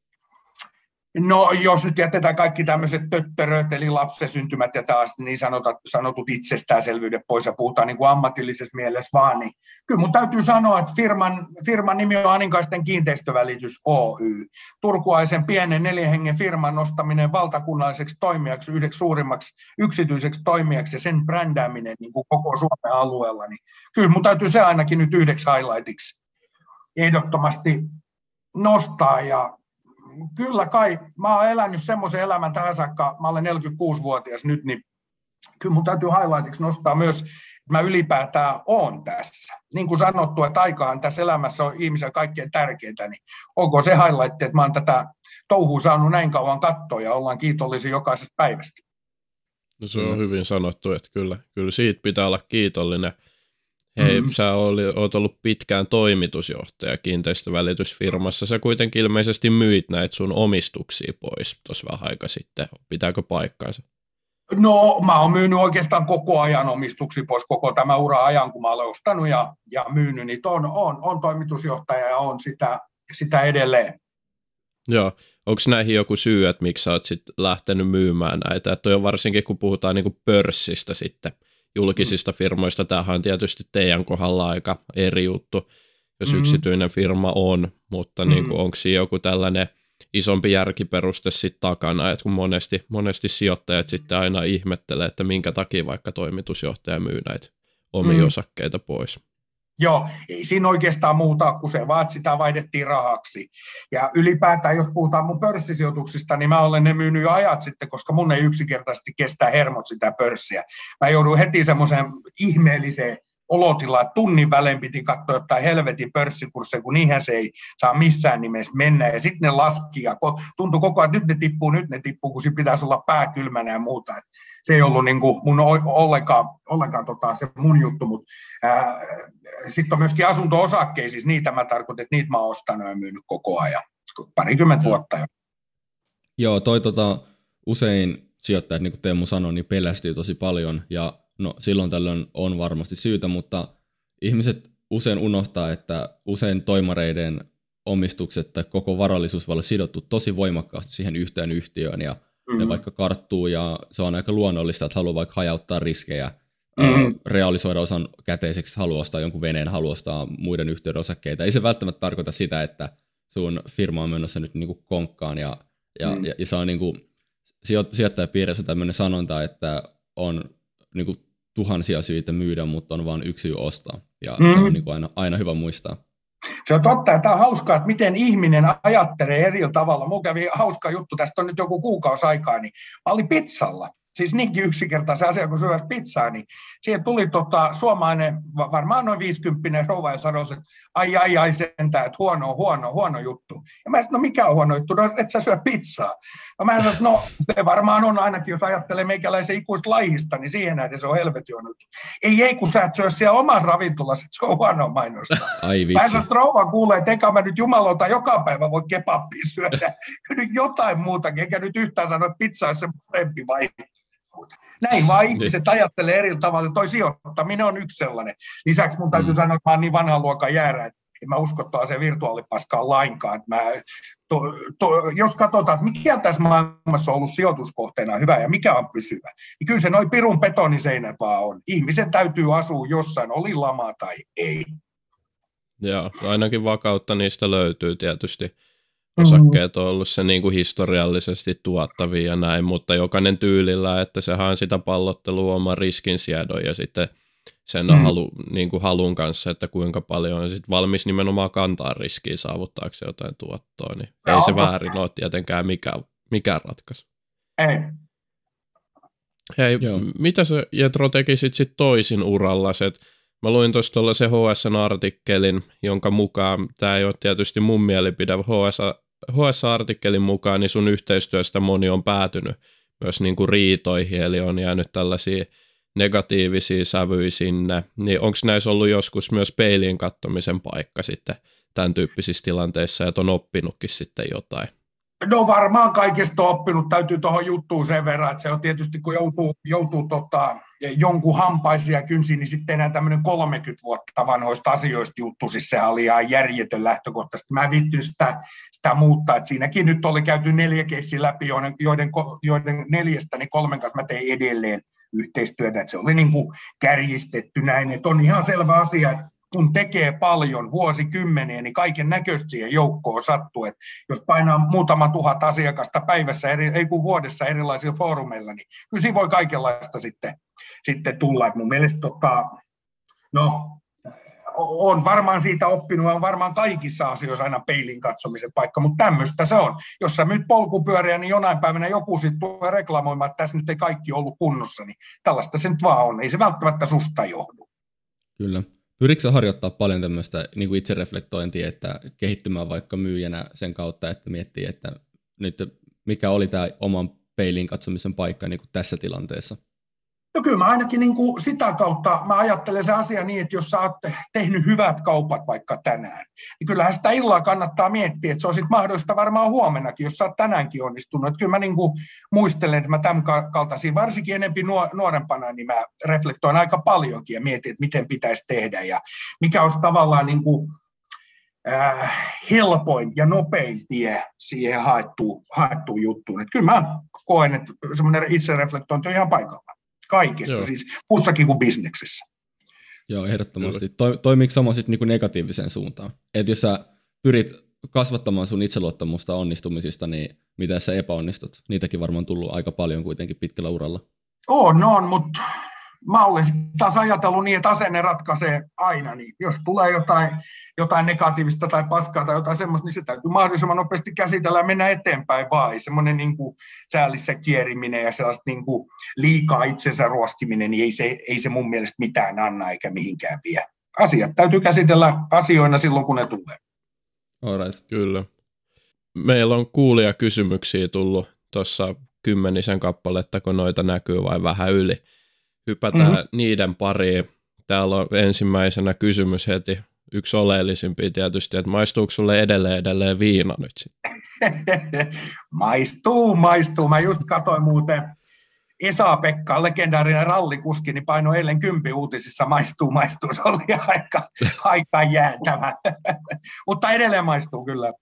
No jos nyt jätetään kaikki tämmöiset töttöröt, eli lapsesyntymät ja taas niin sanotut, sanotut itsestäänselvyydet pois ja puhutaan niin kuin ammatillisessa mielessä vaan, niin kyllä mun täytyy sanoa, että firman, firman nimi on Aninkaisten kiinteistövälitys Oy. Turkuaisen pienen neljän hengen firman nostaminen valtakunnalliseksi toimijaksi, yhdeksi suurimmaksi yksityiseksi toimijaksi ja sen brändääminen niin kuin koko Suomen alueella, niin kyllä mun täytyy se ainakin nyt yhdeksi highlightiksi ehdottomasti nostaa ja kyllä kai, mä oon elänyt semmoisen elämän tähän saakka, mä olen 46-vuotias nyt, niin kyllä mun täytyy highlightiksi nostaa myös, että mä ylipäätään oon tässä. Niin kuin sanottu, että aikaan tässä elämässä on ihmisen kaikkein tärkeintä, niin onko se highlight, että mä oon tätä touhua saanut näin kauan katsoa ja ollaan kiitollisia jokaisesta päivästä. No se on hyvin sanottu, että kyllä, kyllä siitä pitää olla kiitollinen. Hei, mm-hmm. sä oli, oot ollut pitkään toimitusjohtaja kiinteistövälitysfirmassa. Sä kuitenkin ilmeisesti myit näitä sun omistuksia pois tuossa vähän aika sitten. Pitääkö paikkaansa? No, mä oon myynyt oikeastaan koko ajan omistuksia pois koko tämä ura ajan, kun mä olen ostanut ja, ja myynyt, niin on, on, on toimitusjohtaja ja on sitä, sitä edelleen. Joo, onko näihin joku syy, että miksi sä oot sit lähtenyt myymään näitä? Että on varsinkin, kun puhutaan niinku pörssistä sitten – julkisista firmoista. Tämähän on tietysti teidän kohdalla aika eri juttu, jos mm. yksityinen firma on, mutta niin kuin, onko siinä joku tällainen isompi järkiperuste sitten takana, että kun monesti, monesti sijoittajat sitten aina ihmettelee, että minkä takia vaikka toimitusjohtaja myy näitä omia mm. osakkeita pois. Joo, ei siinä oikeastaan muuta kuin se, vaan sitä vaihdettiin rahaksi. Ja ylipäätään, jos puhutaan mun pörssisijoituksista, niin mä olen ne myynyt jo ajat sitten, koska mun ei yksinkertaisesti kestä hermot sitä pörssiä. Mä joudun heti semmoiseen ihmeelliseen olotila, että tunnin välein piti katsoa jotain helvetin pörssikursseja, kun niinhän se ei saa missään nimessä mennä. Ja sitten ne laski ja tuntui koko ajan, että nyt ne tippuu, nyt ne tippuu, kun siinä pitäisi olla pääkylmänä ja muuta. Et se ei ollut niin kuin mun ollenkaan, ollenkaan tota, se mun juttu, mutta sitten on myöskin asunto-osakkeisiin, siis niitä mä tarkoitan, että niitä mä oon ostanut ja myynyt koko ajan, parikymmentä vuotta jo. Joo, toi tota, usein sijoittajat, niin kuin Teemu sanoi, niin pelästyy tosi paljon ja no silloin tällöin on varmasti syytä, mutta ihmiset usein unohtaa, että usein toimareiden omistukset tai koko varallisuus voi olla sidottu tosi voimakkaasti siihen yhteen yhtiöön ja mm-hmm. ne vaikka karttuu ja se on aika luonnollista, että haluaa vaikka hajauttaa riskejä, mm-hmm. realisoida osan käteiseksi, haluaa ostaa jonkun veneen, haluaa ostaa muiden yhtiöiden osakkeita. Ei se välttämättä tarkoita sitä, että sun firma on menossa nyt niinku konkkaan ja, ja, mm. ja, ja se on niinku, sijoittajapiirissä tämmöinen sanonta, että on niinku tuhansia syitä myydä, mutta on vain yksi syy ostaa. Ja mm. se on niinku aina, aina hyvä muistaa. Se on totta, että on hauskaa, että miten ihminen ajattelee eri tavalla. Mulla kävi hauska juttu, tästä on nyt joku kuukausi aikaa, niin mä olin pizzalla siis niinkin yksinkertaisen asia kuin syödä pizzaa, niin siihen tuli tota, suomalainen, varmaan noin 50 rouva ja sanoi, että ai ai ai sentään, että huono, huono, huono juttu. Ja mä sanoin, no mikä on huono juttu, no et sä syö pizzaa. No mä sanoin, no se varmaan on ainakin, jos ajattelee meikäläisen ikuista laihista, niin siihen nähden se on helvetin huono juttu. Ei, ei, kun sä et syö siellä omassa ravintolassa, että se on huono mainosta. [laughs] Ai vitsi. Mä sanoin, rouva kuulee, että eikä mä nyt jumalauta joka päivä voi kebappia syödä. [laughs] nyt jotain muutakin, eikä nyt yhtään sano, että pizza on se parempi vaihtoehto. Näin vaan niin. ihmiset niin. ajattelee eri tavalla. Toi sijoittaminen on yksi sellainen. Lisäksi mun täytyy mm. sanoa, että mä oon niin vanhan luokan jäärä, että en mä usko se virtuaalipaskaan lainkaan. Mä, to, to, jos katsotaan, että mikä tässä maailmassa on ollut sijoituskohteena hyvä ja mikä on pysyvä, niin kyllä se noin pirun betoniseinät vaan on. Ihmisen täytyy asua jossain, oli lama tai ei. Joo, ainakin vakautta niistä löytyy tietysti osakkeet on ollut se niin kuin historiallisesti tuottavia ja näin, mutta jokainen tyylillä, että sehän on sitä pallottelua oman riskinsiedon ja sitten sen mm. halu, niin kuin halun kanssa, että kuinka paljon on sit valmis nimenomaan kantaa riskiä saavuttaakseen jotain tuottoa, niin ja ei se väärin ole tietenkään mikään, mikään ratkaisu. Ei. Hei, Joo. mitä sä Jetro tekisit sit toisin uralla, että Mä luin tuossa tuollaisen HSN-artikkelin, jonka mukaan, tämä ei ole tietysti mun mielipide, HS, HS-artikkelin mukaan niin sun yhteistyöstä moni on päätynyt myös niin kuin riitoihin, eli on jäänyt tällaisia negatiivisia sävyjä sinne, niin onko näissä ollut joskus myös peiliin kattomisen paikka sitten tämän tyyppisissä tilanteissa, että on oppinutkin sitten jotain? No varmaan kaikesta on oppinut, täytyy tuohon juttuun sen verran, että se on tietysti kun joutuu, joutuu tota, jonkun hampaisia kynsiin, niin sitten enää tämmöinen 30 vuotta vanhoista asioista juttu, siis se oli ihan järjetön lähtökohtaisesti. Mä viittyn sitä, sitä muuttaa, että siinäkin nyt oli käyty neljä keissiä läpi, joiden, joiden, joiden neljästä niin kolmen kanssa mä tein edelleen yhteistyötä, että se oli niin kuin kärjistetty näin, että on ihan selvä asia, että kun tekee paljon vuosikymmeniä, niin kaiken näköistä siihen joukkoon sattuu. Että jos painaa muutama tuhat asiakasta päivässä, eri, ei kun vuodessa erilaisilla foorumeilla, niin kyllä siinä voi kaikenlaista sitten, sitten tulla. Että mun mielestä tota, no, on varmaan siitä oppinut, on varmaan kaikissa asioissa aina peilin katsomisen paikka, mutta tämmöistä se on. Jos sä myyt polkupyöriä, niin jonain päivänä joku sitten tulee reklamoimaan, että tässä nyt ei kaikki ollut kunnossa, niin tällaista se nyt vaan on. Ei se välttämättä susta johdu. Kyllä. Pyritkö harjoittaa paljon tämmöistä niin kuin itsereflektointia, että kehittymään vaikka myyjänä sen kautta, että miettii, että nyt mikä oli tämä oman peiliin katsomisen paikka niin kuin tässä tilanteessa? No kyllä mä ainakin niin kuin sitä kautta, mä ajattelen se asia niin, että jos sä oot tehnyt hyvät kaupat vaikka tänään, niin kyllähän sitä illaa kannattaa miettiä, että se on sitten mahdollista varmaan huomennakin, jos sä oot tänäänkin onnistunut. Että kyllä mä niin kuin muistelen, että mä tämän kaltaisia, varsinkin enempi nuorempana, niin mä reflektoin aika paljonkin ja mietin, että miten pitäisi tehdä ja mikä olisi tavallaan niin kuin, äh, helpoin ja nopein tie siihen haettuun, haettuun juttuun. Että kyllä mä koen, että semmoinen itsereflektointi on ihan paikallaan. Kaikessa, Joo. siis muussakin kuin bisneksessä. Joo, ehdottomasti. To, toimiiko sama sitten niinku negatiiviseen suuntaan? Että jos sä pyrit kasvattamaan sun itseluottamusta onnistumisista, niin mitä sä epäonnistut? Niitäkin varmaan tullut aika paljon kuitenkin pitkällä uralla. On, on, mutta mä olen taas ajatellut niin, että asenne ratkaisee aina, niin jos tulee jotain, jotain negatiivista tai paskaa tai jotain semmoista, niin se täytyy mahdollisimman nopeasti käsitellä ja mennä eteenpäin vaan. Ei semmoinen niin kuin säällissä kieriminen ja sellaista niin kuin liikaa itsensä ruoskiminen, niin ei se, ei se mun mielestä mitään anna eikä mihinkään vie. Asiat täytyy käsitellä asioina silloin, kun ne tulee. Alright. Kyllä. Meillä on kuulia kysymyksiä tullut tuossa kymmenisen kappaletta, kun noita näkyy vai vähän yli. Hypätään mm-hmm. niiden pariin. Täällä on ensimmäisenä kysymys heti. Yksi oleellisimpia tietysti, että maistuuko sulle edelleen edelleen viina nyt sitten? [laughs] maistuu, maistuu. Mä just katsoin muuten Esa-Pekka, legendaarinen rallikuski, niin painoi eilen kympi uutisissa, maistuu, maistuu. Se oli aika, aika jäätävä. [laughs] Mutta edelleen maistuu kyllä.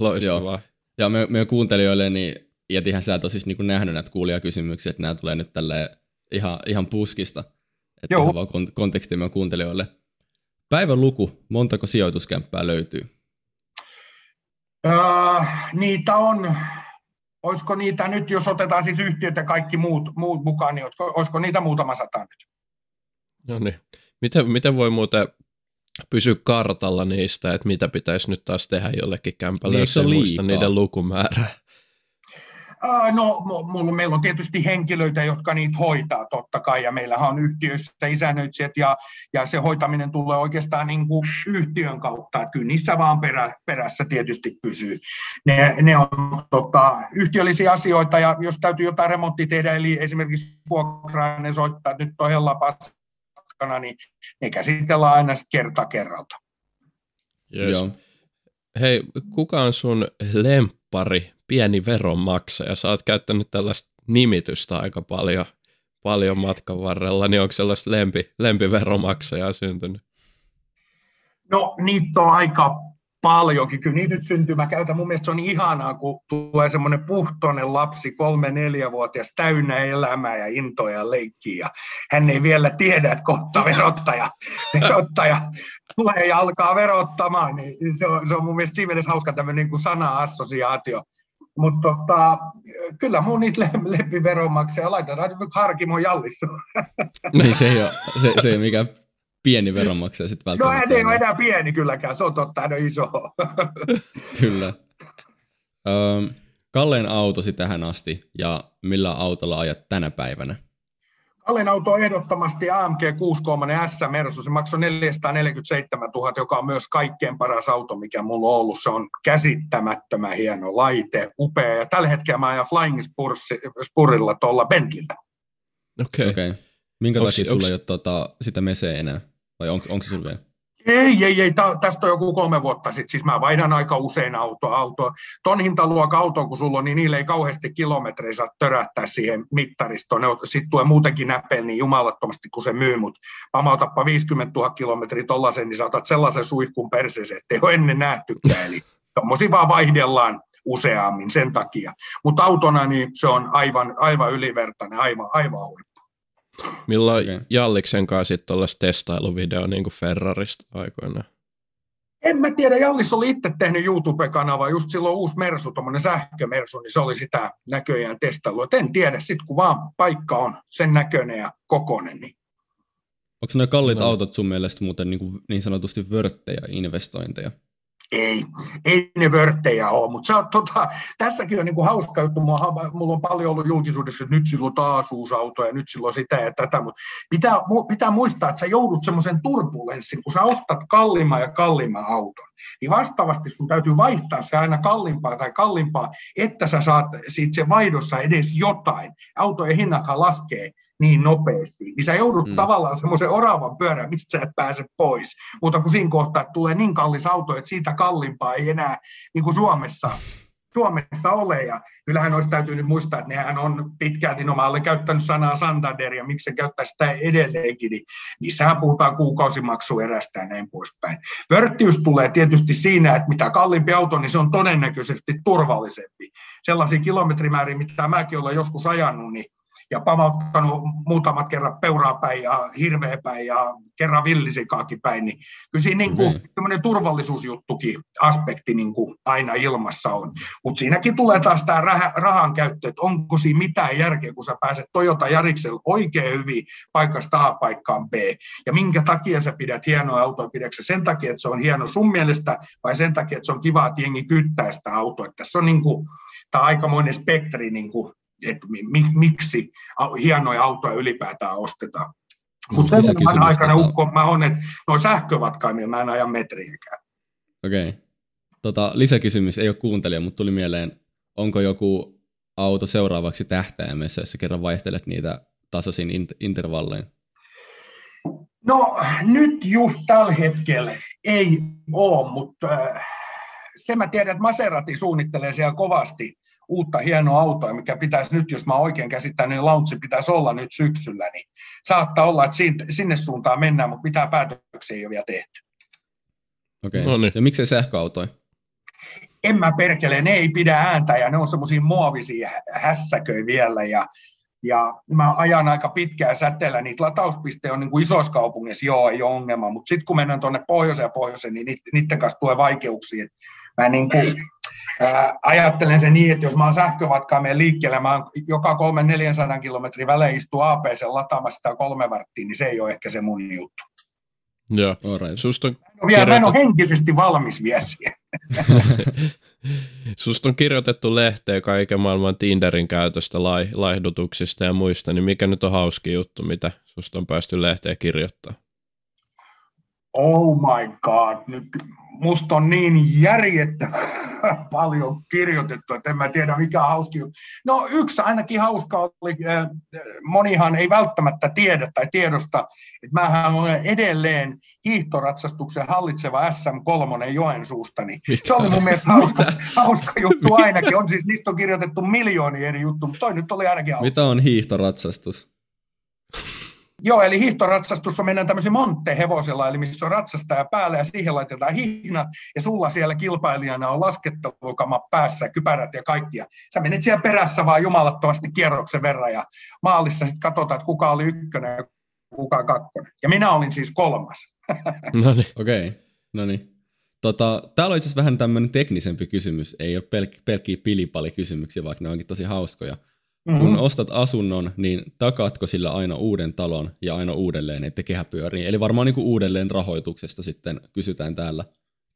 Loistavaa. Ja me, me kuuntelijoille, niin jätihän sä tosiaan niin nähnyt näitä kuulijakysymyksiä, että nämä tulee nyt tälle ihan, ihan puskista. Että Joo. ihan vaan konteksti meidän kuuntelijoille. Päivän luku, montako sijoituskämppää löytyy? Öö, niitä on, olisiko niitä nyt, jos otetaan siis yhtiöt ja kaikki muut, muut mukaan, niin olisiko, olisiko niitä muutama sata nyt? No niin. Miten, miten voi muuten pysyä kartalla niistä, että mitä pitäisi nyt taas tehdä jollekin kämpälle, niin, jos ei muista niiden lukumäärää? No, meillä on tietysti henkilöitä, jotka niitä hoitaa totta kai, ja meillähän on yhtiöissä isännöitsijät, ja, ja se hoitaminen tulee oikeastaan niin kuin yhtiön kautta, että kyllä niissä vaan perä, perässä tietysti pysyy. Ne, ne on tota, yhtiöllisiä asioita, ja jos täytyy jotain remonttia tehdä, eli esimerkiksi vuokrainen soittaa, että nyt on hella paskana, niin ne käsitellään aina sitten kerta kerralta. Yes. Joo. Hei, kuka on sun lemppari pieni veronmaksaja. Sä oot käyttänyt tällaista nimitystä aika paljon, paljon matkan varrella, niin onko sellaista lempi, lempiveromaksajaa syntynyt? No niitä on aika paljonkin. Kyllä niitä nyt syntyy. Mä käytän, mun mielestä se on ihanaa, kun tulee semmoinen puhtoinen lapsi, kolme neljävuotias, täynnä elämää ja intoja ja leikkiä. Hän ei vielä tiedä, että kohta verottaja, verottaja tulee ja alkaa verottamaan. Niin se, on, se on mun mielestä siinä mielessä hauska tämmöinen niin sana-assosiaatio. Mutta tota, kyllä mun niitä lempiveronmaksaja, laitetaan nyt Harkimo Jallissu. Niin se ei ole, se, se ei mikä pieni veronmaksaja sitten välttämättä. No ei ole enää pieni kylläkään, se on totta, hän on iso. kyllä. Öö, kallein autosi tähän asti ja millä autolla ajat tänä päivänä? Kallein auto on ehdottomasti AMG 63 S Mersu. Se maksoi 447 000, joka on myös kaikkein paras auto, mikä mulla on ollut. Se on käsittämättömän hieno laite, upea. Ja tällä hetkellä mä ajan Flying Spurilla tuolla Bentleyllä. Okei. Okay. Okay. Minkä onks, takia sulla ei ole tuota, sitä meseä enää? Vai on, onko se sulla vielä? Ei, ei, ei. Tästä on joku kolme vuotta sitten. Siis mä vaihdan aika usein autoa. autoa. Ton hintaluokan auto, kun sulla on, niin niille ei kauheasti kilometrejä saa törähtää siihen mittaristoon. Sitten tulee muutenkin näpeen niin jumalattomasti, kun se myy, mutta pamautappa 50 000 kilometriä tollasen, niin saatat sellaisen suihkun perseeseen, että ei ole ennen nähtykään. Eli tommosia vaan vaihdellaan useammin sen takia. Mutta autona niin se on aivan, aivan ylivertainen, aivan, aivan huippu. Milloin okay. Jalliksen kanssa sitten testailuvideo niin kuin Ferrarista aikoinaan? En mä tiedä, Jallis oli itse tehnyt YouTube-kanava, just silloin uusi Mersu, tuommoinen sähkömersu, niin se oli sitä näköjään testailua. en tiedä, sitten kun vaan paikka on sen näköinen ja kokonen. Niin. Onko ne kalliit no. autot sun mielestä muuten niin, kuin niin sanotusti vörttejä investointeja? Ei, ei ne vörttejä ole, mutta tota, tässäkin on niinku hauska juttu. Mulla, mulla on paljon ollut julkisuudessa, että nyt silloin taas uusi auto ja nyt silloin sitä ja tätä, mutta pitää, pitää muistaa, että sä joudut semmoisen turbulenssin, kun sä ostat kalliimman ja kalliimman auton, niin vastaavasti sun täytyy vaihtaa se aina kalliimpaa tai kalliimpaa, että sä saat siitä se vaihdossa edes jotain. Autojen hinnathan laskee niin nopeasti, niin sä joudut mm. tavallaan semmoisen oravan pyörään, mistä sä et pääse pois. Mutta kun siinä kohtaa tulee niin kallis auto, että siitä kalliimpaa ei enää niin kuin Suomessa, Suomessa ole. Ja kyllähän olisi täytynyt muistaa, että nehän on pitkälti, no mä olen käyttänyt sanaa Santander ja miksi se käyttää sitä edelleenkin, niin niissähän puhutaan kuukausimaksuerästä ja näin poispäin. Vörttiys tulee tietysti siinä, että mitä kalliimpi auto, niin se on todennäköisesti turvallisempi. Sellaisia kilometrimääriä, mitä mäkin olen joskus ajanut, niin ja pamauttanut muutamat kerran peuraa päin ja hirveä päin ja kerran villisikaakin päin, niin kyllä siinä niin kuin, okay. semmoinen turvallisuusjuttukin aspekti niin kuin aina ilmassa on. Mutta siinäkin tulee taas tämä rahan käyttö, että onko siinä mitään järkeä, kun sä pääset Toyota Jariksella oikein hyvin paikasta A paikkaan B, ja minkä takia sä pidät hienoa autoa, pidätkö sen takia, että se on hieno sun mielestä, vai sen takia, että se on kiva, että jengi kyttää sitä autoa. Että tässä on niin kuin, tämä aikamoinen spektri, niin kuin, että miksi hienoja autoja ylipäätään ostetaan. Mutta sen aikana ukko mä on, että nuo sähkövatkaimia mä en aja metriäkään. Okei. Okay. Tota, lisäkysymys, ei ole kuuntelija, mutta tuli mieleen, onko joku auto seuraavaksi tähtäimessä, jos kerran vaihtelet niitä tasaisin intervallein? No nyt just tällä hetkellä ei ole, mutta äh, se mä tiedän, että Maserati suunnittelee siellä kovasti uutta hienoa autoa, mikä pitäisi nyt, jos mä oikein käsittän, niin launchi pitäisi olla nyt syksyllä, niin saattaa olla, että sinne suuntaan mennään, mutta mitään päätöksiä ei ole vielä tehty. Okei, okay. no niin. ja miksei sähköautoja? En mä perkele, ne ei pidä ääntä ja ne on semmoisia muovisia hässäköjä vielä ja ja mä ajan aika pitkään säteellä, niitä latauspisteitä on niin kuin isoissa kaupungeissa, joo, ei ole ongelma, mutta sitten kun mennään tuonne pohjoiseen ja pohjoiseen, niin niiden kanssa tulee vaikeuksia. Mä niin kuin, ää, ajattelen se niin, että jos mä oon sähkövatkaa liikkeelle, mä oon joka 300-400 kilometrin välein istuu APC lataamassa sitä kolme varttia, niin se ei ole ehkä se mun juttu. Joo, right. Susta on vielä, kirjoitettu... mä en ole henkisesti valmis vielä siihen. [laughs] Susta on kirjoitettu lehteen kaiken maailman Tinderin käytöstä, lai, laihdutuksista ja muista, niin mikä nyt on hauski juttu, mitä susta on päästy lehteen kirjoittaa? Oh my god, nyt musta on niin järjettä [laughs] paljon kirjoitettu, että en mä tiedä mikä hauski. No yksi ainakin hauska oli, äh, monihan ei välttämättä tiedä tai tiedosta, että mähän olen edelleen hiihtoratsastuksen hallitseva SM3 Joensuusta, niin se oli mun mielestä hauska, hauska juttu ainakin. On siis, niistä on kirjoitettu miljoonia eri juttuja, mutta toi nyt oli ainakin hauska. Mitä on hiihtoratsastus? Joo, eli hiihtoratsastus mennään tämmöisen monttehevosella, eli missä on ratsastaja päällä ja siihen laitetaan hihnat, ja sulla siellä kilpailijana on laskettelukama päässä, kypärät ja kaikkia. Sä menet siellä perässä vaan jumalattomasti kierroksen verran, ja maalissa sitten katsotaan, että kuka oli ykkönen ja kuka kakkonen. Ja minä olin siis kolmas. [laughs] no niin, okei. No niin. Tota, täällä on itse vähän tämmöinen teknisempi kysymys, ei ole pelk- pelkkiä kysymyksiä, vaikka ne onkin tosi hauskoja. Mm-hmm. Kun ostat asunnon, niin takaatko sillä aina uuden talon ja aina uudelleen, että kehä pyörii? Eli varmaan niin kuin uudelleen rahoituksesta sitten kysytään täällä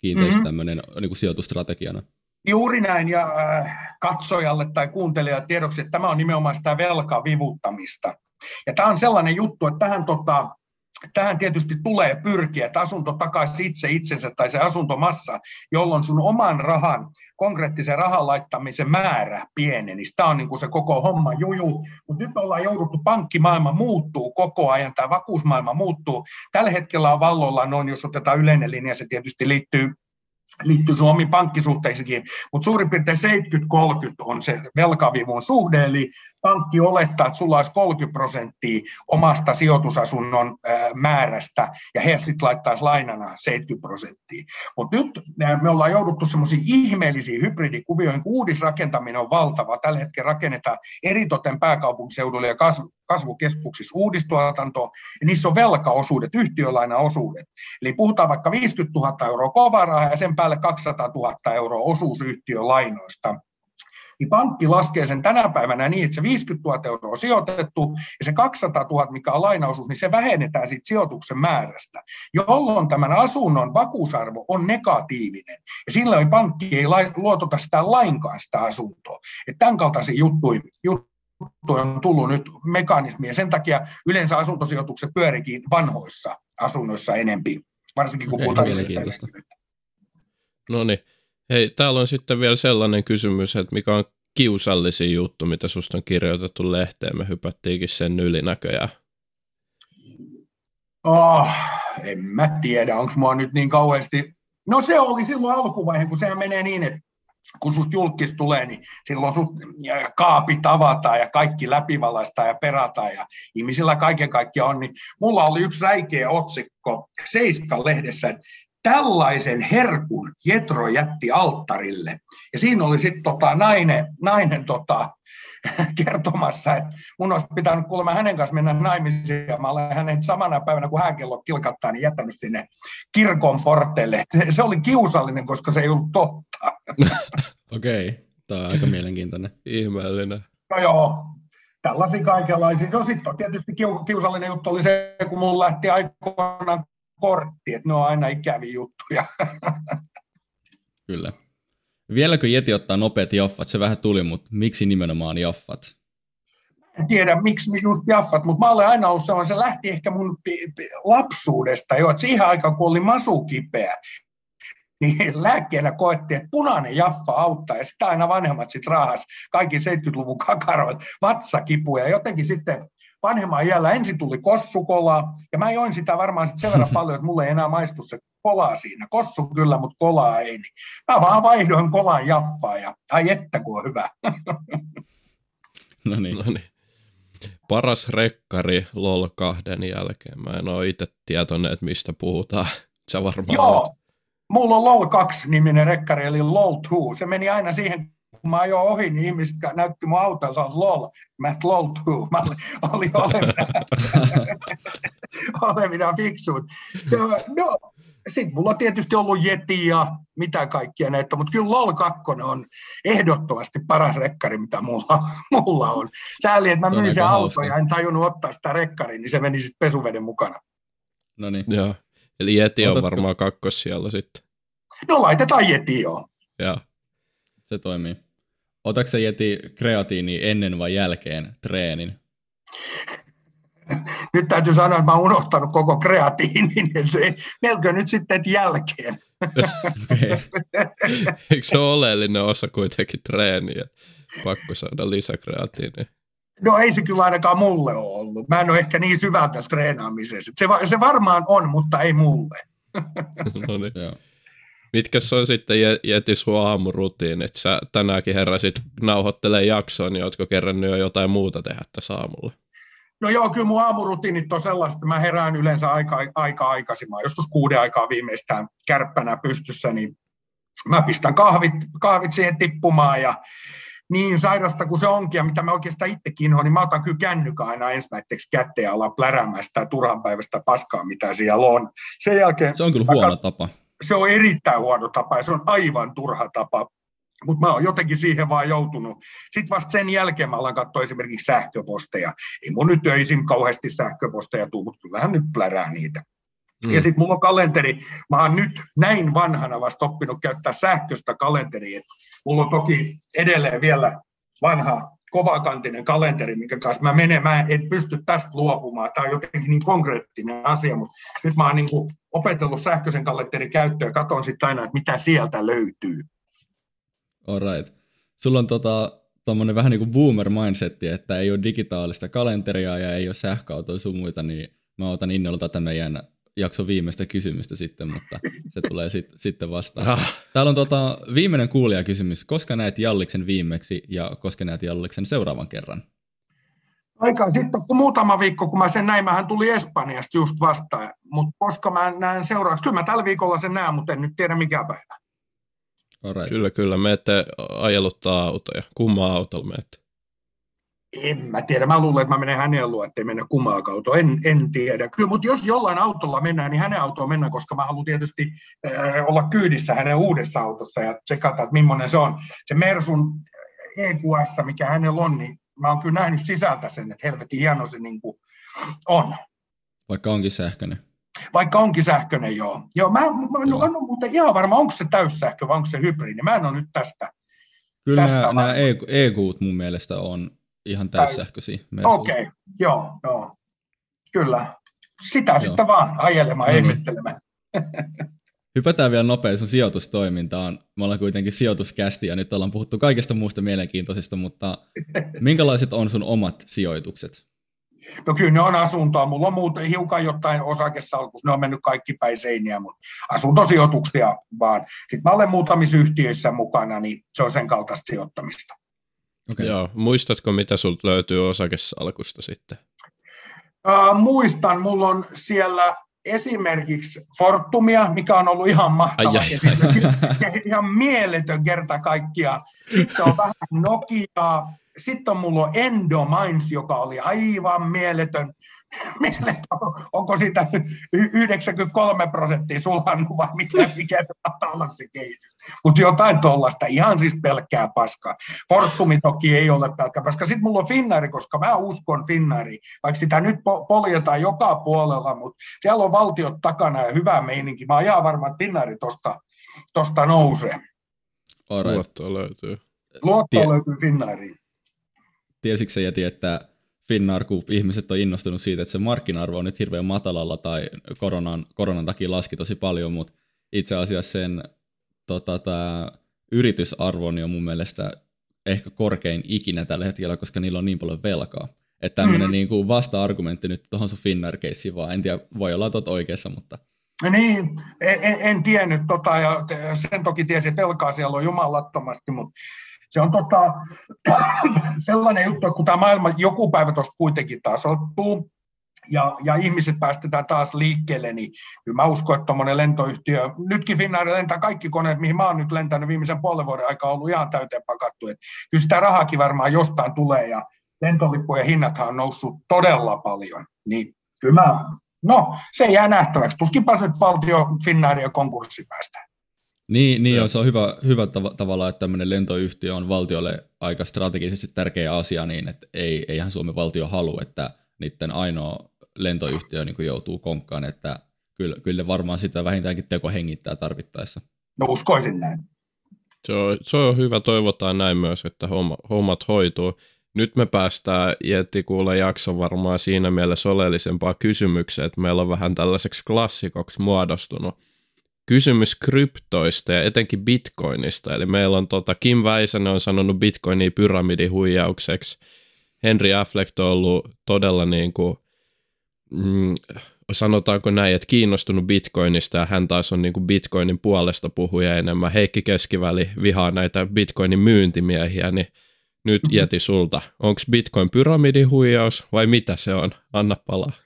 kiinteistö mm-hmm. tämmöinen niin kuin sijoitustrategiana. Juuri näin, ja äh, katsojalle tai kuuntelijalle tiedoksi, että tämä on nimenomaan sitä velkavivuttamista. Ja tämä on sellainen juttu, että tähän tota, tähän tietysti tulee pyrkiä, että asunto takaisin itse itsensä tai se asuntomassa, jolloin sun oman rahan, konkreettisen rahan laittamisen määrä pieneni. Tämä on niin kuin se koko homma juju. Mutta nyt ollaan jouduttu, pankkimaailma muuttuu koko ajan, tämä vakuusmaailma muuttuu. Tällä hetkellä on valloilla noin, jos otetaan yleinen linja, se tietysti liittyy liittyy Suomen pankkisuhteisiin, mutta suurin piirtein 70-30 on se velkavivun suhde, eli pankki olettaa, että sulla olisi 30 prosenttia omasta sijoitusasunnon määrästä, ja he sitten laittaisi lainana 70 prosenttia. Mutta nyt me ollaan jouduttu semmoisiin ihmeellisiin hybridikuvioihin, kun uudisrakentaminen on valtava. Tällä hetkellä rakennetaan eritoten pääkaupunkiseudulle ja kasvukeskuksissa uudistuotanto, ja niissä on velkaosuudet, yhtiölainaosuudet. Eli puhutaan vaikka 50 000 euroa kovaa ja sen päälle 200 000 euroa osuus yhtiölainoista niin pankki laskee sen tänä päivänä niin, että se 50 000 euroa on sijoitettu ja se 200 000, mikä on lainaosuus, niin se vähennetään siitä sijoituksen määrästä, jolloin tämän asunnon vakuusarvo on negatiivinen. Ja silloin pankki ei luotota sitä lainkaan sitä asuntoa. Että tämän kaltaisia juttuja, juttuja on tullut nyt mekanismia. Sen takia yleensä asuntosijoitukset pyörikin vanhoissa asunnoissa enempi, varsinkin kun puhutaan No niin. Hei, täällä on sitten vielä sellainen kysymys, että mikä on kiusallisin juttu, mitä susta on kirjoitettu lehteen. Me hypättiinkin sen yli näköjään. Oh, en mä tiedä, onko mua nyt niin kauheasti. No se oli silloin alkuvaihe, kun sehän menee niin, että kun susta julkis tulee, niin silloin sut kaapi tavataan ja kaikki läpivalaistaan ja perataan ja ihmisillä kaiken kaikkiaan on, niin mulla oli yksi räikeä otsikko Seiskan lehdessä, että tällaisen herkun Jetro jätti alttarille. Ja siinä oli sitten tota nainen, nainen tota, [laughs] kertomassa, että mun olisi pitänyt kuulemma hänen kanssa mennä naimisiin, ja mä olen hänet samana päivänä, kun hääkello kilkattaa, niin jättänyt sinne kirkon porteille. [laughs] Se oli kiusallinen, koska se ei ollut totta. [laughs] Okei, okay. tämä on aika mielenkiintoinen. Ihmeellinen. No joo, tällaisia kaikenlaisia. No sitten on tietysti kiusallinen juttu oli se, kun mulla lähti aikoinaan kortti, että ne on aina ikäviä juttuja. [laughs] Kyllä. Vieläkö Jeti ottaa nopeat jaffat? Se vähän tuli, mutta miksi nimenomaan jaffat? En tiedä, miksi just jaffat, mutta mä olen aina ollut sellainen, se lähti ehkä mun lapsuudesta jo, että siihen aikaan, kun oli masu kipeä, niin [laughs] lääkkeenä koettiin, että punainen jaffa auttaa, ja sitä aina vanhemmat sitten raahas kaikki 70-luvun kakaroit, vatsakipuja, ja jotenkin sitten vanhemman iällä ensin tuli kossukolaa, ja mä join sitä varmaan sit sen verran [laughs] paljon, että mulle ei enää maistu se kolaa siinä. Kossu kyllä, mutta kolaa ei. Niin mä vaan vaihdoin kolan jaffaa, ja ai että kun on hyvä. [laughs] no niin. No niin. Paras rekkari LOL 2 jälkeen. Mä en ole itse tietoinen, että mistä puhutaan. Sä varmaan Joo, olet. mulla on LOL 2-niminen rekkari, eli LOL 2. Se meni aina siihen kun mä ajoin ohi, niin ihmiset näytti mun autoa, että lol. Mä et lol too. Mä olin, olevina, olevina fiksuut. Se, no, sitten mulla on tietysti ollut Yeti ja mitä kaikkia näitä, mutta kyllä LOL 2 on ehdottomasti paras rekkari, mitä mulla, mulla on. Sääli, että mä myin sen auto ja en tajunnut ottaa sitä rekkariin, niin se meni sitten pesuveden mukana. No niin. Joo. Eli Yeti on varmaan kakkos siellä sitten. No laitetaan Yeti joo. Joo. Se toimii. Otatko se Yeti kreatiini ennen vai jälkeen treenin? Nyt täytyy sanoa, että mä oon unohtanut koko kreatiinin, [laughs] melkein nyt sitten jälkeen. Okay. [laughs] Eikö se ole oleellinen osa kuitenkin treeniä? Pakko saada lisäkreatiinia. No ei se kyllä ainakaan mulle ole ollut. Mä en ole ehkä niin syvä tässä treenaamisessa. Se, se varmaan on, mutta ei mulle. [laughs] no niin. Joo. Mitkä se on sitten Jeti sun että Sä tänäänkin heräsit nauhoittelee jaksoon, niin ootko kerännyt jo jotain muuta tehdä tässä aamulla? No joo, kyllä mun aamurutiinit on sellaista, että mä herään yleensä aika, aika aikaisin. Mä joskus kuuden aikaa viimeistään kärppänä pystyssä, niin mä pistän kahvit, kahvit siihen tippumaan ja niin sairasta kuin se onkin, ja mitä mä oikeastaan itsekin on, niin mä otan kyllä kännykän aina ensimmäiseksi kätteen ja alan pläräämään sitä turhan päivästä paskaa, mitä siellä on. Sen jälkeen, se on kyllä huono tapa se on erittäin huono tapa ja se on aivan turha tapa. Mutta mä oon jotenkin siihen vaan joutunut. Sitten vasta sen jälkeen mä alan katsoa esimerkiksi sähköposteja. Ei mun nyt öisin kauheasti sähköposteja tuu, mutta kyllähän nyt plärää niitä. Mm. Ja sitten mulla on kalenteri. Mä oon nyt näin vanhana vasta oppinut käyttää sähköistä kalenteria. mulla on toki edelleen vielä vanha kovakantinen kalenteri, minkä kanssa mä menen, mä en pysty tästä luopumaan. Tämä on jotenkin niin konkreettinen asia, mutta nyt mä oon niin opetellut sähköisen kalenterin käyttöä ja katson sitten aina, että mitä sieltä löytyy. right. Sulla on tota, tommonen vähän niin kuin boomer mindsetti, että ei ole digitaalista kalenteria ja ei ole sähköautoja sun muita, niin mä otan innolla tätä meidän jakso viimeistä kysymystä sitten, mutta se tulee sit, sitten vastaan. Ah. Täällä on tota, viimeinen kuulijakysymys. Koska näet Jalliksen viimeksi ja koska näet Jalliksen seuraavan kerran? Aika sitten, kun muutama viikko, kun mä sen näin, mähän tuli Espanjasta just vastaan, mutta koska mä näen seuraavaksi, kyllä mä tällä viikolla sen näen, mutta en nyt tiedä mikä päivä. Alright. Kyllä, kyllä, me ette ajeluttaa autoja. Kummaa autolla meette? En mä tiedä, mä luulen, että mä menen hänen luo, ettei mennä kummaa kautta. En, en tiedä. Kyllä, mutta jos jollain autolla mennään, niin hänen autoon mennään, koska mä haluan tietysti äh, olla kyydissä hänen uudessa autossa ja tsekata, että millainen se on. Se Mersun EQS, mikä hänellä on, niin mä oon kyllä nähnyt sisältä sen, että helvetin hieno se niin kuin on. Vaikka onkin sähköinen. Vaikka onkin sähköinen, joo. Joo, mä, mä en ole muuten ihan varma, onko se täyssähkö vai onko se hybridi. Mä en ole nyt tästä. Kyllä tästä nämä, nämä EQt mun mielestä on ihan täyssähköisiä. Okei, okay, joo, joo. Kyllä. Sitä joo. sitten vaan ajelemaan, no ihmettelemään. Hypätään vielä nopeasti sun sijoitustoimintaan. Me ollaan kuitenkin sijoituskästi ja nyt ollaan puhuttu kaikesta muusta mielenkiintoisesta, mutta minkälaiset on sun omat sijoitukset? No kyllä ne on asuntoa. Mulla on muuten hiukan jotain osakesalkus. Ne on mennyt kaikki päin seiniä, mutta asuntosijoituksia vaan. Sitten mä olen muutamissa yhtiöissä mukana, niin se on sen kaltaista sijoittamista. Okay. Joo. Muistatko, mitä sulta löytyy osakesalkusta sitten? Uh, muistan, mulla on siellä esimerkiksi Fortumia, mikä on ollut ihan mahtava, ai, ai. [laughs] ihan mieletön kerta kaikkia. Sitten on vähän Nokiaa, sitten on mulla Endomines, joka oli aivan mieletön [laughs] onko sitä 93 prosenttia sulannut vai mikä, mikä se mahtaa olla se kehitys. Mutta jotain tuollaista, ihan siis pelkkää paskaa. Fortumi toki ei ole pelkkää paskaa. Sitten mulla on Finnari, koska mä uskon Finnari, vaikka sitä nyt poljetaan joka puolella, mutta siellä on valtiot takana ja hyvä meininki. Mä oon ihan varma, että Finnari tosta, tosta nousee. Luotto löytyy. Luotto Tie- löytyy Finnariin. Tiesitkö sä Jäti, että Finnair, kun ihmiset on innostunut siitä, että se markkina-arvo on nyt hirveän matalalla tai koronan, koronan takia laski tosi paljon, mutta itse asiassa sen tota, tää, yritysarvo on jo mun mielestä ehkä korkein ikinä tällä hetkellä, koska niillä on niin paljon velkaa. Että tämmöinen mm. niin kuin vasta-argumentti nyt tuohon sun finnair vaan en tiedä, voi olla tot oikeassa, mutta... Niin, en, en, en tiennyt tota, ja sen toki tiesi, että velkaa siellä on jumalattomasti, mutta se on tota, [coughs] sellainen juttu, että kun tämä maailma joku päivä tuosta kuitenkin tasoittuu, ja, ja ihmiset päästetään taas liikkeelle, niin kyllä mä uskon, että tuommoinen lentoyhtiö, nytkin Finnair lentää kaikki koneet, mihin mä oon nyt lentänyt viimeisen puolen vuoden aikaa ollut ihan täyteen pakattu, että kyllä sitä rahakin varmaan jostain tulee, ja lentolippujen hinnathan on noussut todella paljon, niin kyllä mä, no se jää nähtäväksi, tuskinpa nyt valtio Finnairia konkurssi päästään. Niin, niin joo, se on hyvä, hyvä tav- tavalla, että tämmöinen lentoyhtiö on valtiolle aika strategisesti tärkeä asia, niin että ei, eihän Suomen valtio halua, että niiden ainoa lentoyhtiö niin kuin joutuu konkkaan, että kyllä, kyllä varmaan sitä vähintäänkin teko hengittää tarvittaessa. No uskoisin näin. Se on, se on hyvä, toivotaan näin myös, että homma, hommat hoituu. Nyt me päästään Jetti kuulla jakson varmaan siinä mielessä oleellisempaa kysymykseen, että meillä on vähän tällaiseksi klassikoksi muodostunut kysymys kryptoista ja etenkin bitcoinista. Eli meillä on tota, Kim Väisänen on sanonut bitcoinia pyramidihuijaukseksi. Henry Affleck on ollut todella niin kuin, mm, sanotaanko näin, että kiinnostunut bitcoinista ja hän taas on niin kuin bitcoinin puolesta puhuja enemmän. Heikki Keskiväli vihaa näitä bitcoinin myyntimiehiä, niin nyt mm-hmm. jäti sulta. Onko bitcoin pyramidihuijaus vai mitä se on? Anna palaa.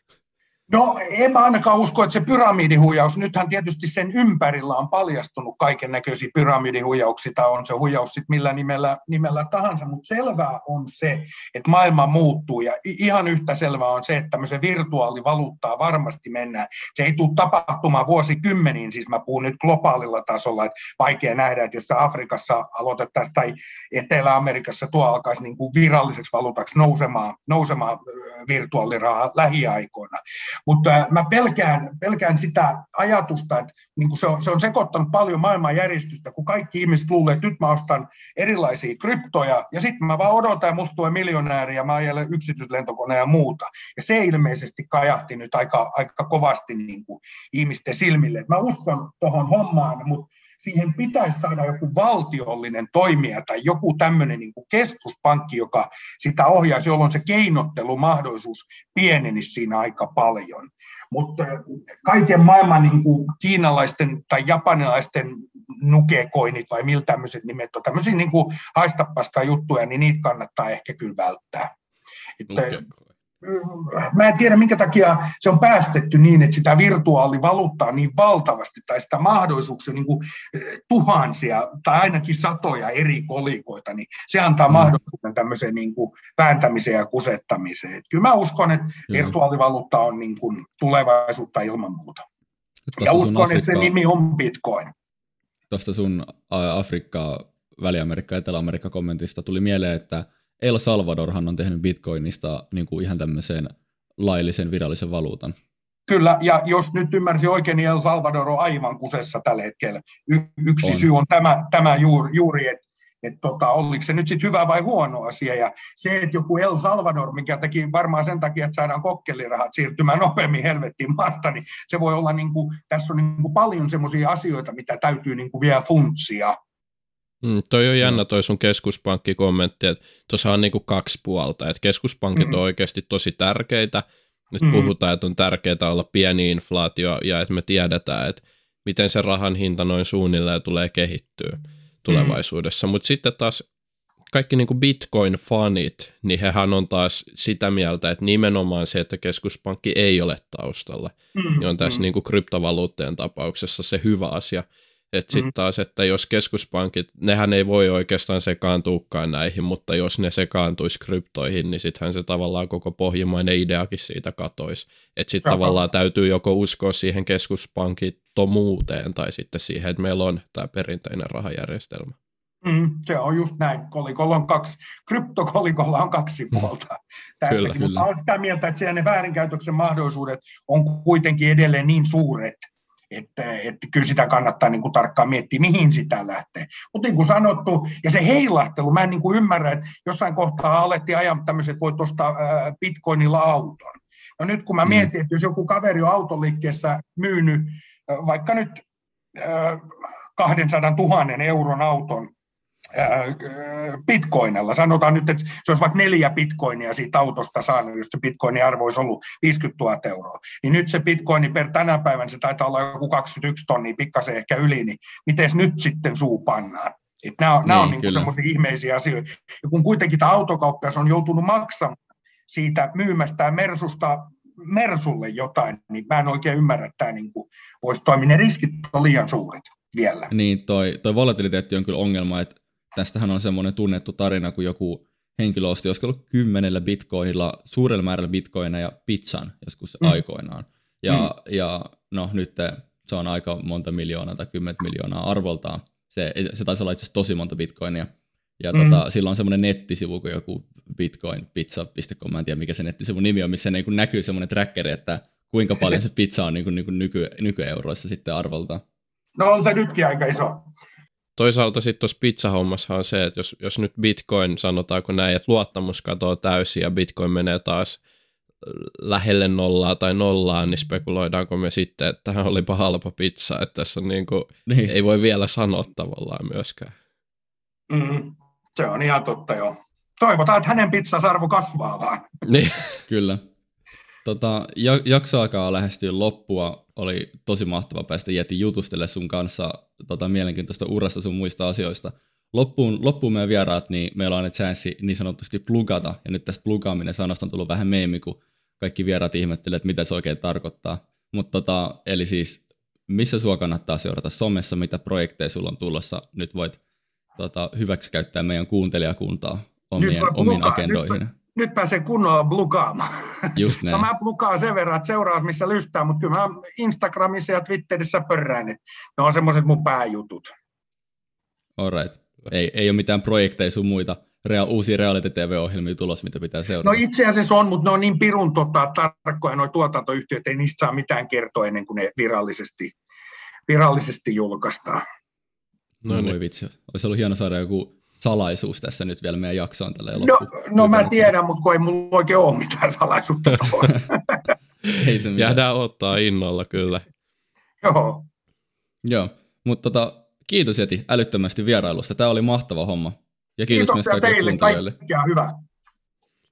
No en mä ainakaan usko, että se pyramidihuijaus, nythän tietysti sen ympärillä on paljastunut kaiken näköisiä pyramidihuijauksia, tai on se huijaus sitten millä nimellä, nimellä tahansa, mutta selvää on se, että maailma muuttuu, ja ihan yhtä selvää on se, että tämmöisen virtuaalivaluuttaa varmasti mennään. Se ei tule tapahtumaan vuosikymmeniin, siis mä puhun nyt globaalilla tasolla, että vaikea nähdä, että jos se Afrikassa aloitettaisiin tai Etelä-Amerikassa tuo alkaisi niin kuin viralliseksi valuutaksi nousemaan, nousemaan virtuaalirahaa lähiaikoina. Mutta äh, mä pelkään, pelkään sitä ajatusta, että niin kuin se, on, se on sekoittanut paljon maailmanjärjestystä, kun kaikki ihmiset luulee, että nyt mä ostan erilaisia kryptoja, ja sitten mä vaan odotan, ja musta tulee miljonääri, ja mä ajelen yksityislentokoneen ja muuta. Ja se ilmeisesti kajahti nyt aika, aika kovasti niin kuin ihmisten silmille. Mä uskon tuohon hommaan, mutta siihen pitäisi saada joku valtiollinen toimija tai joku tämmöinen niin kuin keskuspankki, joka sitä ohjaisi, jolloin se keinottelumahdollisuus pienenisi siinä aika paljon. Mutta kaiken maailman niin kuin kiinalaisten tai japanilaisten nukekoinit vai millä tämmöiset nimet on, tämmöisiä niin kuin haistapaskaa niin niitä kannattaa ehkä kyllä välttää. Että, mä en tiedä, minkä takia se on päästetty niin, että sitä virtuaalivaluuttaa niin valtavasti, tai sitä mahdollisuuksia niin kuin eh, tuhansia tai ainakin satoja eri kolikoita, niin se antaa mm. mahdollisuuden tämmöiseen niin kuin vääntämiseen ja kusettamiseen. Et kyllä mä uskon, että mm. virtuaalivaluutta on niin kuin tulevaisuutta ilman muuta. Ja uskon, Afrikka, että se nimi on Bitcoin. Tuosta sun Afrikka, Väli-Amerikka, Etelä-Amerikka kommentista tuli mieleen, että – El Salvadorhan on tehnyt bitcoinista niin kuin ihan tämmöisen laillisen virallisen valuutan. Kyllä, ja jos nyt ymmärsin oikein, niin El Salvador on aivan kusessa tällä hetkellä. Y- yksi on. syy on tämä, tämä juuri, juuri että et tota, oliko se nyt sitten hyvä vai huono asia. Ja se, että joku El Salvador, mikä teki varmaan sen takia, että saadaan kokkelirahat siirtymään nopeammin helvettiin maasta, niin se voi olla, niin kuin, tässä on niin kuin paljon semmoisia asioita, mitä täytyy niin kuin vielä funtsia. Mm, toi on jännä toi sun keskuspankkikommentti, että tuossa on niinku kaksi puolta, että keskuspankit mm. on oikeasti tosi tärkeitä, nyt mm. puhutaan, että on tärkeää olla pieni inflaatio ja että me tiedetään, että miten se rahan hinta noin suunnilleen tulee kehittyä tulevaisuudessa, mm. mutta sitten taas kaikki niin kuin Bitcoin-fanit, niin hehän on taas sitä mieltä, että nimenomaan se, että keskuspankki ei ole taustalla, mm, niin on tässä mm. niin kuin kryptovaluutteen tapauksessa se hyvä asia. Että sitten mm. taas, että jos keskuspankit, nehän ei voi oikeastaan sekaantuukaan näihin, mutta jos ne sekaantuisi kryptoihin, niin sittenhän se tavallaan koko pohjimmainen ideakin siitä katoisi. Että sitten tavallaan täytyy joko uskoa siihen keskuspankittomuuteen tai sitten siihen, että meillä on tämä perinteinen rahajärjestelmä. Mm, se on just näin. Kolikolla on kaksi, kryptokolikolla on kaksi mm. puolta. Tästäkin, kyllä, mutta olen sitä mieltä, että siellä ne väärinkäytöksen mahdollisuudet on kuitenkin edelleen niin suuret, että, että kyllä sitä kannattaa niin kuin tarkkaan miettiä, mihin sitä lähtee. Mutta niin kuin sanottu, ja se heilahtelu, mä en niin kuin ymmärrä, että jossain kohtaa alettiin ajaa tämmöiset, että voit ostaa bitcoinilla auton. No nyt kun mä mm. mietin, että jos joku kaveri on autoliikkeessä myynyt vaikka nyt 200 000 euron auton bitcoinilla. Sanotaan nyt, että se olisi vaikka neljä bitcoinia siitä autosta saanut, jos se bitcoinin arvo olisi ollut 50 000 euroa. Niin nyt se bitcoini per tänä päivänä, se taitaa olla joku 21 tonnia, pikkasen ehkä yli, niin miten nyt sitten suu pannaan? Että nämä on, niin, nämä on niin semmoisia ihmeisiä asioita. Ja kun kuitenkin tämä autokauppias on joutunut maksamaan siitä myymästä Mersusta Mersulle jotain, niin mä en oikein ymmärrä, että tämä niin voisi toimia. Ne riskit on liian suuret vielä. Niin, toi, toi volatiliteetti on kyllä ongelma, että tästähän on semmoinen tunnettu tarina, kun joku henkilö osti, ollut kymmenellä bitcoinilla, suurella määrällä bitcoineja pizzan joskus mm. aikoinaan. Ja, mm. ja no nyt se on aika monta miljoonaa tai kymmentä miljoonaa arvoltaan. Se, se taisi olla itse asiassa tosi monta bitcoinia. Ja mm. tota, sillä on semmoinen nettisivu kuin joku bitcoinpizza.com, mä en tiedä mikä se nettisivun nimi on, missä niin näkyy semmoinen trackeri, että kuinka paljon se pizza on niin kuin, niin kuin nyky, nykyeuroissa sitten arvoltaan. No on se nytkin aika iso. Toisaalta sitten tuossa pizzahommassa on se, että jos, jos nyt bitcoin, sanotaanko näin, että luottamus katoaa täysin ja bitcoin menee taas lähelle nollaa tai nollaan, niin spekuloidaanko me sitten, että tähän oli halpa pizza, että tässä on niin kuin, niin. ei voi vielä sanoa tavallaan myöskään. Mm, se on ihan totta joo. Toivotaan, että hänen pizzasarvo kasvaa vaan. Niin. [laughs] Kyllä. Tota, jakso alkaa lähestyä loppua. Oli tosi mahtava päästä Jeti jutustelle sun kanssa tota, mielenkiintoista urasta sun muista asioista. Loppuun, loppuun meidän vieraat, niin meillä on nyt chanssi niin sanotusti plugata. Ja nyt tästä plugaaminen sanasta on tullut vähän meemi, kun kaikki vieraat ihmettelee, että mitä se oikein tarkoittaa. Mutta tota, eli siis, missä sua kannattaa seurata somessa, mitä projekteja sulla on tulossa. Nyt voit tota, hyväksi käyttää meidän kuuntelijakuntaa omien, omiin agendoihin. Nyt, nyt pääsee kunnolla blukaamaan. Just näin. No mä blukaan sen verran, että seuraa missä lystää, mutta kyllä mä Instagramissa ja Twitterissä pörrään, niin ne on semmoiset mun pääjutut. Alright. Ei, ei ole mitään projekteja sun muita rea- uusia reality-tv-ohjelmia tulossa, mitä pitää seurata? No itse asiassa on, mutta ne on niin pirun tota, tarkkoja nuo tuotantoyhtiöt, ei niistä saa mitään kertoa ennen kuin ne virallisesti, virallisesti julkaistaan. No, no niin. vitsi, olisi ollut hieno saada joku salaisuus tässä nyt vielä meidän jaksoon tälle No, no mä tiedän, mutta kun ei mulla oikein ole mitään salaisuutta [laughs] ei se Jäädään ottaa innolla kyllä. Joo. Joo, mutta tota, kiitos Jeti älyttömästi vierailusta. Tämä oli mahtava homma. Ja kiitos, kiitos myös kaikille kuuntelijoille. Hyvä.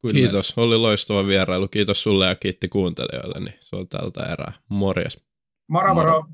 Kuin kiitos, myös. oli loistava vierailu. Kiitos sulle ja kiitti kuuntelijoille. Niin se on tältä erää. Morjes. Moro moro. moro.